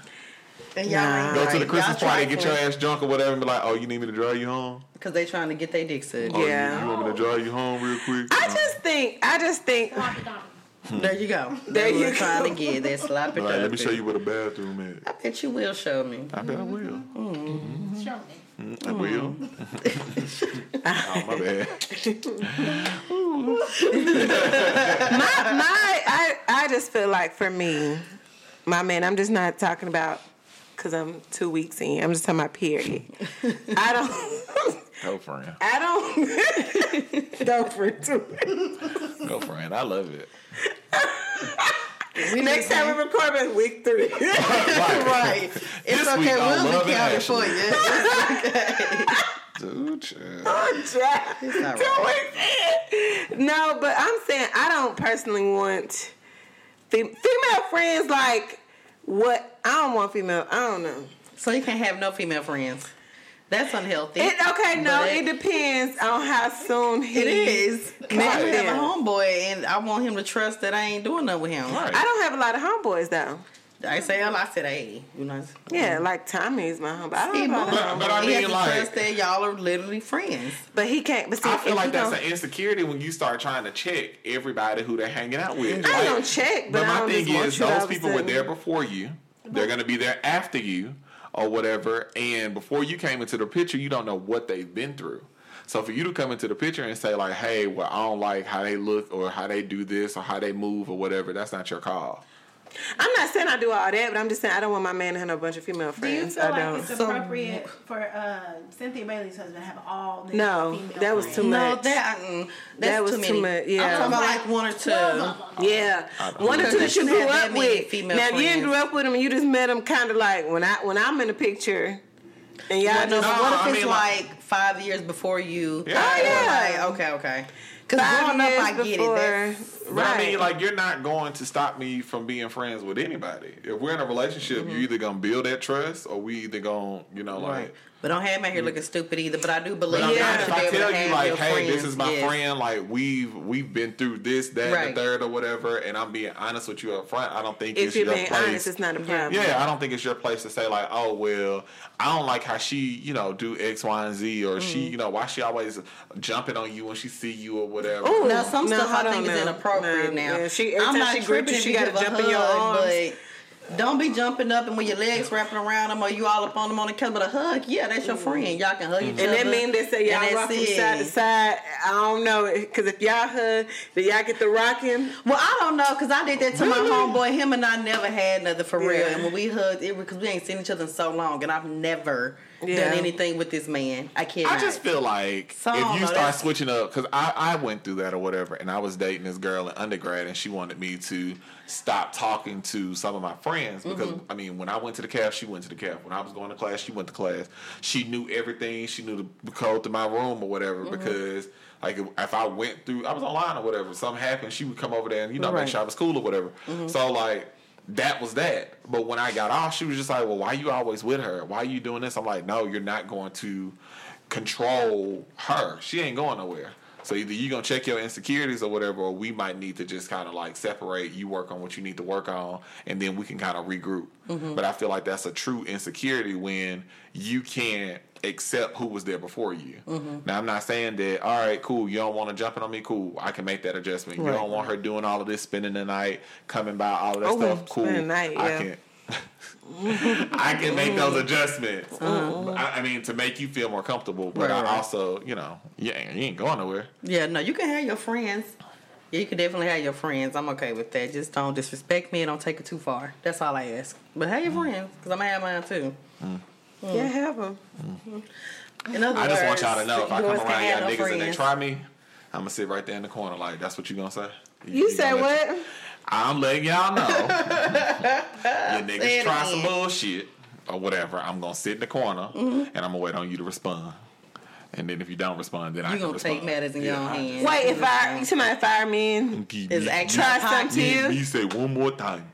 And y'all Nah. ain't Go to the. Christmas party, get your ass drunk or whatever, and be like, "Oh, you need me to drive you home? Cause they trying to get their dick sucked. Oh, Yeah. you, want me to drive you home real quick?" I just think. I just think. Donkey, donkey. Hmm. There you go. There That's you I'm trying to get that sloppy. Like, let me show you where the bathroom is. I bet you will show me. I bet I will. Mm-hmm. Mm-hmm. Show me. Mm, I will. Mm. [LAUGHS] oh, my bad. [LAUGHS] my my I I just feel like for me, my man. I'm just not talking about because I'm two weeks in. I'm just talking about period. I don't. Go for friend. I don't. [LAUGHS] Go for it too. Go friend. I love it. We [LAUGHS] Next time we record is week three. [LAUGHS] right. It's This okay. week We'll be and counting for Ashley. you. Dude, child. Oh, Jack. It's not Don't waste it. No, but I'm saying I don't personally want fem- female friends like what I don't want female. I don't know. So you can't have no female friends. That's unhealthy. It, okay, no, But it depends on how soon he. It is. Cause I have a homeboy, and I want him to trust that I ain't doing nothing with him. Right. I don't have a lot of homeboys though. I say, oh, I said, hey, you know. Yeah, like Tommy is my homeboy. I don't He, have a lot of But- but I he mean, has to like- trust that y'all are literally friends. But he can't. But see, I feel like that's an insecurity when you start trying to check everybody who they're hanging out with. I Like, don't check, but, But I my don't thing just want is, you those people were there before you. They're going to be there after you or whatever. And before you came into the picture, you don't know what they've been through. So for you to come into the picture and say like, "Hey, well, I don't like how they look or how they do this or how they move or whatever," that's not your call. I'm not saying I do all that, but I'm just saying I don't want my man to have a bunch of female friends. Do you friends. feel I like don't. it's So- appropriate for uh, Cynthia Bailey's husband to have all the No, female that was friends? too No, much. that mm, that's That was too too much, yeah. I'm talking about like one or two. Twelve of them. Yeah, one or two that you grew have that up with. female Now if you didn't friends. grew up with them, and you just met them kind of like when I when I'm in the picture, and y'all What, just if- what if I it's mean, like, like- five years before you. Yeah. Oh, yeah. Like, okay, okay. Because Five growing up, years I get before- it. That's, But I mean, like, you're not going to stop me from being friends with anybody. If we're in a relationship, Mm-hmm. you're either gonna build that trust, or we either gonna, you know, like. right. But don't have me out here looking stupid either. But I do believe But I'm you not, should if I tell you like, your hey, this is my yes. friend, like we've we've been through this, that, Right. and the third, or whatever, and I'm being honest with you up front. I don't think If it's you're your being place. honest, it's not a problem. Yeah, I don't think it's your place to say like, oh well, I don't like how she, you know, do X, Y, and Z, or she, Mm-hmm. you know, why she always jumping on you when she see you or whatever. Oh, Now some No, stuff I hold think on is inappropriate No, now. yeah, she- every I'm time not she grip you, she gotta a jump in your hug, arms. But don't be jumping up and with your legs wrapping around them or you all up on them on the couch. But a hug, yeah, that's your mm-hmm. friend. Y'all can hug each other. And that mean they say y'all and rock from it. side to side. I don't know because if y'all hug, then y'all get the rocking. Well, I don't know because I did that to my homeboy. Him and I never had nothing for real. And when we hugged, it because we ain't seen each other in so long, and I've never Yeah. done anything with this man. I can't. I just feel like So, if you start that's- switching up, because I, I went through that or whatever, and I was dating this girl in undergrad, and she wanted me to stop talking to some of my friends because Mm-hmm. I mean, when I went to the calf, she went to the calf. When I was going to class, she went to class. She knew everything. She knew the code to my room or whatever Mm-hmm. because. Like if, if I went through, I was online or whatever. Something happened, she would come over there and you know Right. make sure I was cool or whatever. Mm-hmm. So like that was that. But when I got off, she was just like, "Well, why you always with her? Why are you doing this?" I'm like, "No, you're not going to control her. She ain't going nowhere." So either you gonna check your insecurities or whatever, or we might need to just kind of like separate. You work on what you need to work on, and then we can kind of regroup. Mm-hmm. But I feel like that's a true insecurity when you can't accept who was there before you. Now I'm not saying that. All right, cool. You don't want to jump in on me. Cool. I can make that adjustment. You Right. don't want her doing all of this, spending the night, coming by, all of that Oh, stuff. Cool. spending the night, I yeah. can. [LAUGHS] I can make those adjustments. Uh-huh. I, I mean, to make you feel more comfortable, but Right, I also, you know, yeah, you ain't going nowhere. Yeah, no, you can have your friends. Yeah, you can definitely have your friends. I'm okay with that. Just don't disrespect me and don't take it too far. That's all I ask. But have your Mm. friends, because I'm gonna have mine too. Yeah, have them. In other I just want y'all to know if I come around y'all no niggas and they try me, I'm gonna sit right there in the corner. Like that's what you gonna say? You say gonna what? you- I'm letting y'all know. [LAUGHS] your Say niggas it try some bullshit or whatever. I'm gonna sit in the corner Mm-hmm. and I'm gonna wait on you to respond. And then if you don't respond, then I You can gonna respond. take matters in your own hands. Wait, if I somebody fire me Is You- actually try something to you, you. you say one more time.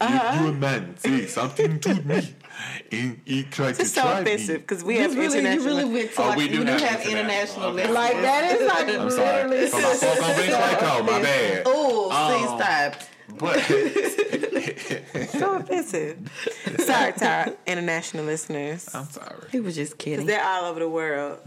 Uh-huh. You, you a man, say something to me. [LAUGHS] And he tried it's to so offensive because we have really, you international. really went to Oh, like, we we do do, have have international. international Okay. like that is like I'm sorry. literally. For my folk on Big Clayco, my bad. Oh, Um, please stop. But [LAUGHS] [LAUGHS] so offensive. Sorry, to our international listeners. I'm sorry. He was just kidding. They're all over the world.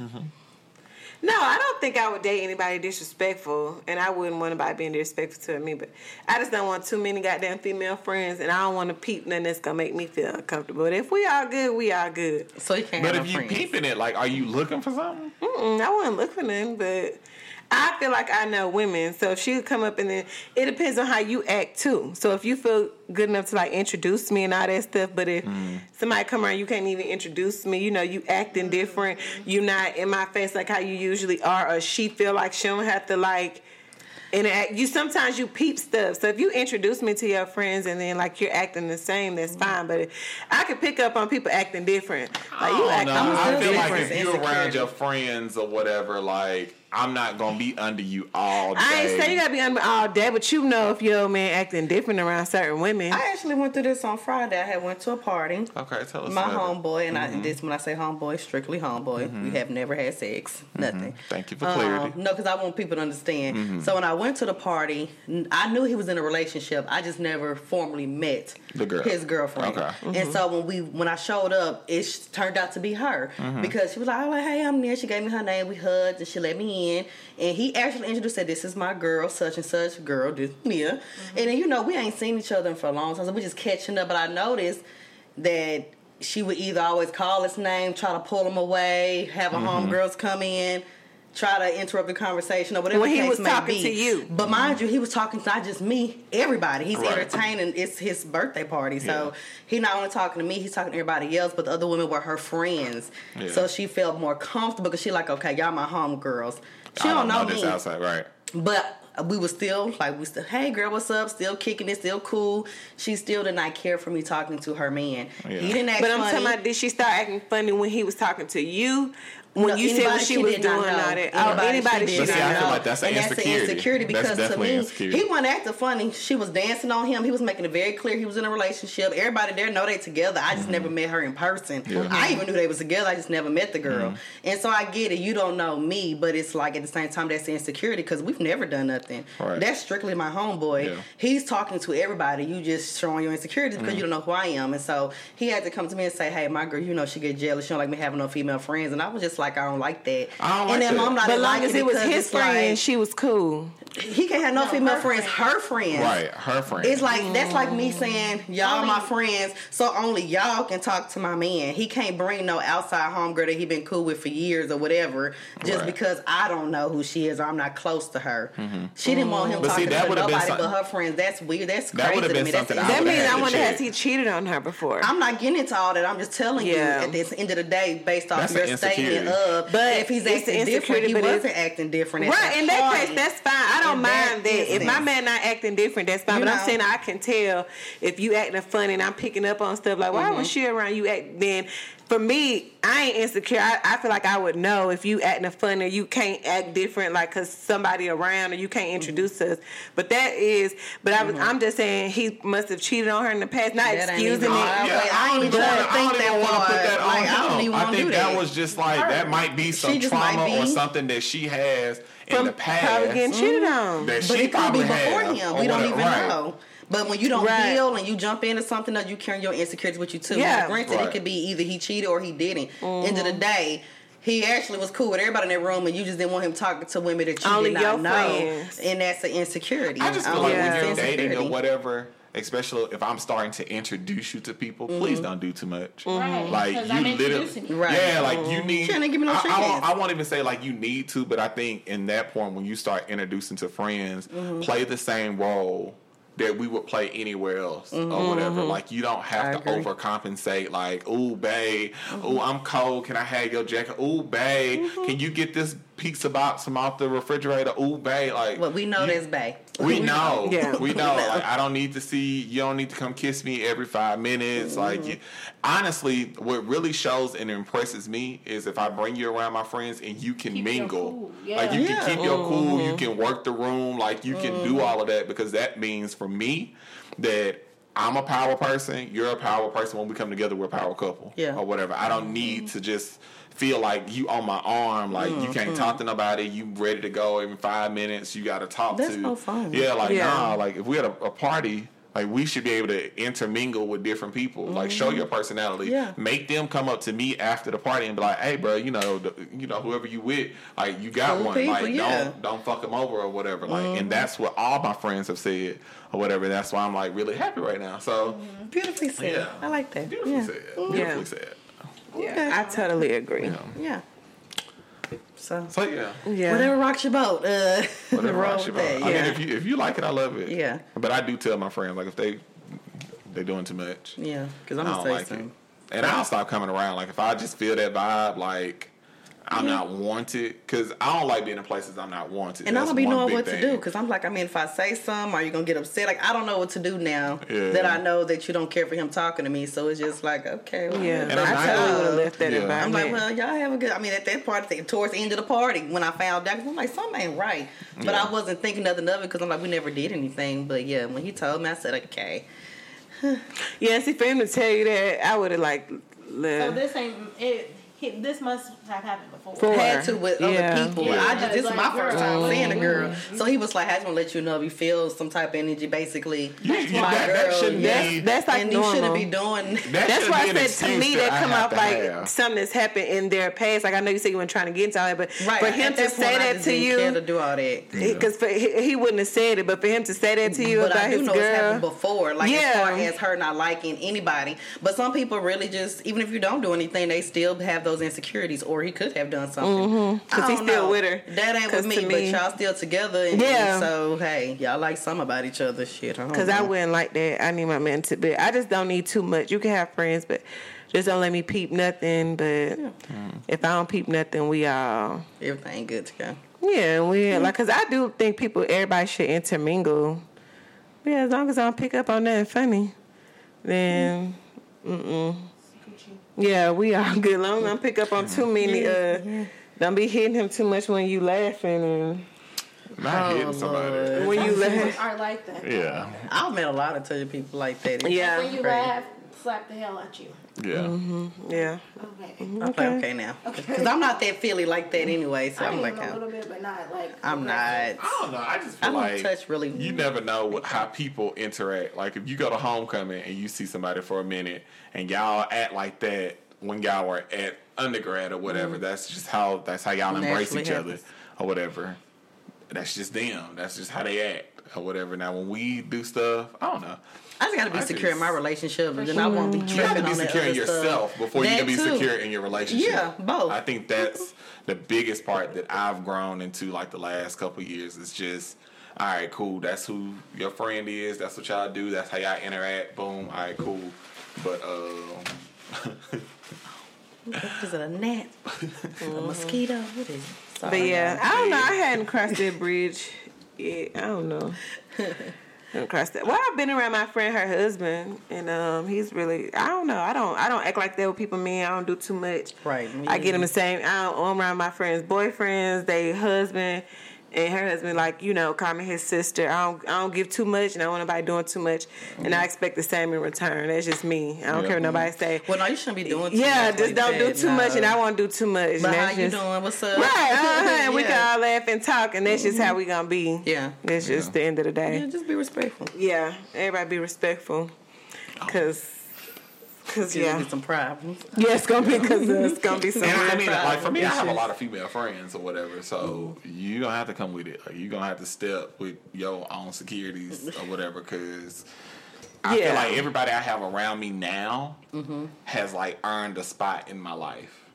No, I don't think I would date anybody disrespectful, and I wouldn't want anybody being disrespectful to me. But I just don't want too many goddamn female friends, and I don't want to peep nothing that's gonna make me feel uncomfortable. But if we all good, we all good. so you can't But have if no you friends. peeping it, like, are you looking for something? Mm-mm, I wouldn't look for them, but I feel like I know women. So if she would come up and then it depends on how you act too. So if you feel good enough to like introduce me and all that stuff, but if mm. somebody come around you can't even introduce me, you know, you acting different, you not in my face like how you usually are, or she feel like she don't have to like interact. You sometimes you peep stuff. So if you introduce me to your friends and then like you're acting the same, that's mm. fine. But I could pick up on people acting different. Like you I act. I'm I feel like if you're around your friends or whatever, like, I'm not gonna be under you all day. I ain't say you gotta be under all day, but you know if your old man acting different around certain women. I actually went through this on Friday. I had went to a party. Okay, tell us. My about homeboy, and Mm-hmm. I this when I say homeboy, strictly homeboy. We have never had sex, nothing. Thank you for clarity. Um, no, because I want people to understand. Mm-hmm. So when I went to the party, I knew he was in a relationship. I just never formally met The girl. his girlfriend. Okay. And so when we when I showed up, it turned out to be her Mm-hmm. because she was like, "I was like, hey, I'm Nia." She gave me her name. We hugged and she let me in. And he actually introduced said, "This is my girl, such and such girl, this Nia." Mm-hmm. And then you know we ain't seen each other for a long time, so we're just catching up. But I noticed that she would either always call his name, try to pull him away, have a Mm-hmm. homegirls come in, try to interrupt the conversation or whatever When the he was may talking be. to you. But mind you, he was talking to not just me, everybody. He's Right. entertaining. It's his birthday party, so Yeah. he not only talking to me, he's talking to everybody else. But the other women were her friends, Yeah. so she felt more comfortable because she like, okay, y'all my homegirls. She I don't, know, this me, outside, right? but we were still like we still hey girl what's up still kicking it still cool she still did not care for me talking to her man Yeah. he didn't act But I'm funny. talking about did she start acting funny when he was talking to you? When No, you said what anybody she was did not doing, know. all that. Oh, anybody she But see, didn't I feel know. like that's an and insecurity. That's an insecurity That's because to me, insecurity. he wasn't acting funny. She was dancing on him. He was making it very clear he was in a relationship. Everybody there know they together. I just never met her in person. Mm-hmm. Yeah. Mm-hmm. I even knew they was together. I just never met the girl. And so I get it. You don't know me, but it's like at the same time that's insecurity because we've never done nothing. Right. That's strictly my homeboy. Yeah. He's talking to everybody. You just showing your insecurities because Mm-hmm. you don't know who I am. And so he had to come to me and say, "Hey, my girl, you know she get jealous. She don't like me having no female friends." And I was just like, "I don't like that." I don't and like then that. I'm not But long as it was his it's like- friend, she was cool. he can't have no, No, female her friends. friends. Her friends. Right, her friend. It's like that's like me mm. saying y'all Only- my friends, so only y'all can talk to my man. He can't bring no outside homegirl that he been cool with for years or whatever, just Right. because I don't know who she is or I'm not close to her. Mm-hmm. She didn't want him But see, talking that to would've been nobody but her friends. That's weird. That's That crazy would've to me. That's something I That means had I to wonder has he cheated on her before? I'm not getting into all that. I'm just telling Yeah. you at the end of the day, based off That's your an statement But if he's acting different, he wasn't acting different. Right, in that party. case, that's fine. I don't In mind that. If my man not acting different, that's fine. You but I'm saying I can tell if you acting funny and I'm picking up on stuff like, why Mm-hmm. was she around you act then for me, I ain't insecure. I, I feel like I would know if you acting a funny, you can't act different, like cause somebody around or you can't Mm-hmm. introduce us. But that is, but I was, I'm just saying he must have cheated on her in the past. Not That ain't excusing it. I- Yeah, I ain't don't even even to wanna- think I don't that even wanna put that Like, on I don't him. even I wanna think do that that. was just like that might be some She just might trauma or something that she has in From the past. probably getting cheated on. That But she it could be probably before him. We don't whatever. even Right. know. But when you don't Right. heal and you jump into something that you carry your insecurities with you too. Yeah. Granted, Right. it could be either he cheated or he didn't. Mm-hmm. End of the day. He actually was cool with everybody in that room, and you just didn't want him talking to women that you Only did your not know, friends. and that's an insecurity. I just feel don't like know, when you're dating or whatever, especially if I'm starting to introduce you to people, please don't do too much. Right, Like you I'm literally, introducing you. Right. yeah, like you need. Shouldn't give me no I, I, won't, I won't even say like you need to, but I think in that point when you start introducing to friends, Mm-hmm. play the same role that we would play anywhere else or whatever. Like you don't Mm-hmm. I have to agree. overcompensate. Like, ooh, babe, Mm-hmm. ooh, I'm cold. Can I have your jacket? Ooh, babe, can you get this pizza box from out the refrigerator? Ooh, babe, like. But we know you- that's Bay. We know. Yeah. We know. Like I don't need to see you don't need to come kiss me every five minutes. Mm-hmm. Like you, honestly, what really shows and impresses me is if I bring you around my friends and you can Keep mingle. cool. Yeah. Like you Yeah. can keep your cool, you mm-hmm. can work the room, like you can do mm-hmm. all of that because that means for me that I'm a power person, you're a power person. When we come together, we're a power couple. Yeah. Or whatever. I don't need to just feel like you on my arm, like you can't mm-hmm. talk to nobody, you ready to go in five minutes, you gotta talk That's to no fun. Yeah, like Yeah. nah, like if we had a, a party, like we should be able to intermingle with different people. Like show mm-hmm. your personality. Yeah. Make them come up to me after the party and be like, "Hey, bro, you know, the, you know, whoever you with, like you got Cool one. people, like yeah. don't don't fuck them over or whatever." Like, and mm-hmm. that's what all my friends have said or whatever. That's why I'm like really happy right now. So Beautifully said. Yeah. I like that. beautifully yeah. said. Beautifully Yeah. said. Yeah, I totally agree. Yeah. Yeah. So So yeah. Yeah. whatever rocks your boat. Uh, [LAUGHS] Whatever rocks your boat. that, I yeah. mean, if you if you like it, I love it. Yeah. But I do tell my friends like if they they doing too much. yeah, because I'm gonna say like something. it. And I'll stop coming around. Like if I just feel that vibe, like I'm not wanted, because I don't like being in places I'm not wanted. And I That's don't be knowing big what to do because I'm like, I mean, if I say something, are you gonna get upset? Like, I don't know what to do now Yeah. that I know that you don't care for him talking to me. So it's just like, okay, well, Yeah, And I'm I totally would have left that Yeah. I'm like, well, y'all have a good. I mean, at that party, towards the end of the party, when I found out, I'm like, something ain't right. But Yeah. I wasn't thinking nothing of it because I'm like, we never did anything. But yeah, when he told me, I said, okay. yeah, see, for him to tell you that, I would have like Left. So this ain't it. He- This must have happened before. For- had to with Yeah. other people. Yeah. I just this is my Like, first girl. time seeing a girl, so he was like, "I just want to let you know if you feel some type of energy, basically." You- you- my that, that girl, shouldn't yes. be. That's like and you shouldn't be doing. that That's why I said to me that I come have off like have. something that's happened in their past. Like I know you said you weren't trying to get into all that, but Right. for him at to say that to didn't care to do all that. because he, he wouldn't have said it, but for him to say that to you But about I do his know it's happened girl, before, like as far as her not liking anybody. But some people really just, even if you don't do anything, they still have those insecurities, or he could have done something. Mm-hmm. 'Cause I he's still know. with her. That ain't with me, me- but y'all still together. And, Yeah. So hey, y'all like some about each other. Shit. because I don't wouldn't like that. I need my man to be. I just don't need too much. You can have friends, but just don't let me peep nothing. But if I don't peep nothing, we all. everything good to go. Yeah, we like because I do think people, everybody should intermingle. Yeah, as long as I don't pick up on nothing funny, then Yeah, we all [LAUGHS] good. Long don't pick up on too many. Uh, don't be hitting him too much when you laughing and Not Oh, hitting somebody. Lord. when you laugh. Are like that. Yeah. I've met a lot of touchy people like that. It's Yeah. When you crazy. laugh, slap the hell out you. Yeah. Yeah. Okay. I'm like, okay now. Because I'm not that feely like that anyway, so I I'm like, a little bit, but not like. I'm not. I don't know. I just feel I don't like touch really. you never know what, how people interact. Like if you go to homecoming and you see somebody for a minute and y'all act like that when y'all were at undergrad or whatever. That's just how that's how y'all embrace Mm-hmm. Naturally each other or whatever. That's just them. That's just how they act or whatever. Now when we do stuff, I don't know. I just gotta be I secure in my relationship, and then I won't be tripping You have to be secure in yourself stuff. before you can be too. secure in your relationship. Yeah, both. I think that's the biggest part that I've grown into like the last couple of years. Is just all right, cool. That's who your friend is. That's what y'all do. That's how y'all interact. Boom. All right, cool. But [LAUGHS] uh, Is it a gnat? A [LAUGHS] mosquito? What is it? Sorry, But yeah. I don't know. I hadn't crossed that bridge. yet. I don't know. [LAUGHS] That. Well, I've been around my friend, her husband, and um, he's really. I don't know. I don't. I don't act like that with people. Me, I don't do too much. Right, me I get them the same. I don't, I'm around my friends' boyfriends, they husband, and her husband. Like you know, call me his sister. I don't. I don't give too much, and I don't want nobody doing too much, and I expect the same in return. That's just me. I don't Yeah. care what nobody say. Well, no, you shouldn't be doing. Too Yeah, much just like don't do too no. much, and I won't do too much. But how that's you doing? What's up? Right, [LAUGHS] uh-huh, and we can all laugh and talk, and that's just how we gonna be. Yeah. That's just the end of the day. Yeah, day. just be respectful. Yeah, everybody be respectful, cause, cause Yeah. yeah, Get some problems. yeah, it's gonna be cause it's [LAUGHS] gonna be some. and I mean, like for me, I have a lot of female friends or whatever. So you gonna have to come with it. Like, you gonna have to step with your own securities or whatever. Because I Yeah. feel like everybody I have around me now mm-hmm. has like earned a spot in my life.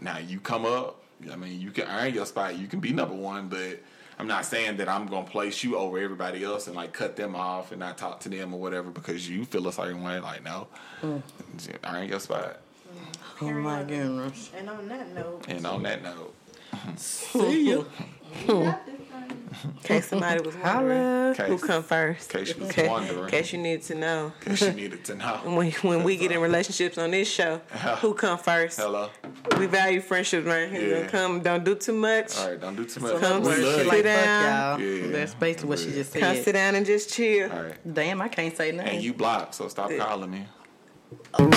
Now you come up. I mean, you can earn your spot. You can be number one, but I'm not saying that I'm gonna place you over everybody else and like cut them off and not talk to them or whatever because you feel a certain way. Like no, mm. Just earn your spot. Oh my goodness. And on that note, And on that note. See ya. [LAUGHS] you hmm. got this thing. [LAUGHS] In case somebody was wondering Holla. who come first. In case you was In wondering. case you need to know. [LAUGHS] Cause you needed to know. When, when we get in relationships on this show, uh-huh. who come first? Hello. We value friendships right here. Yeah. Come, don't do too much. All right, don't do too much. Come we sit love Shit like down. fuck y'all. Yeah. That's basically what she just said. Come sit down and just chill. All right. Damn, I can't say nothing. And you blocked, so stop Yeah. calling me. Oh.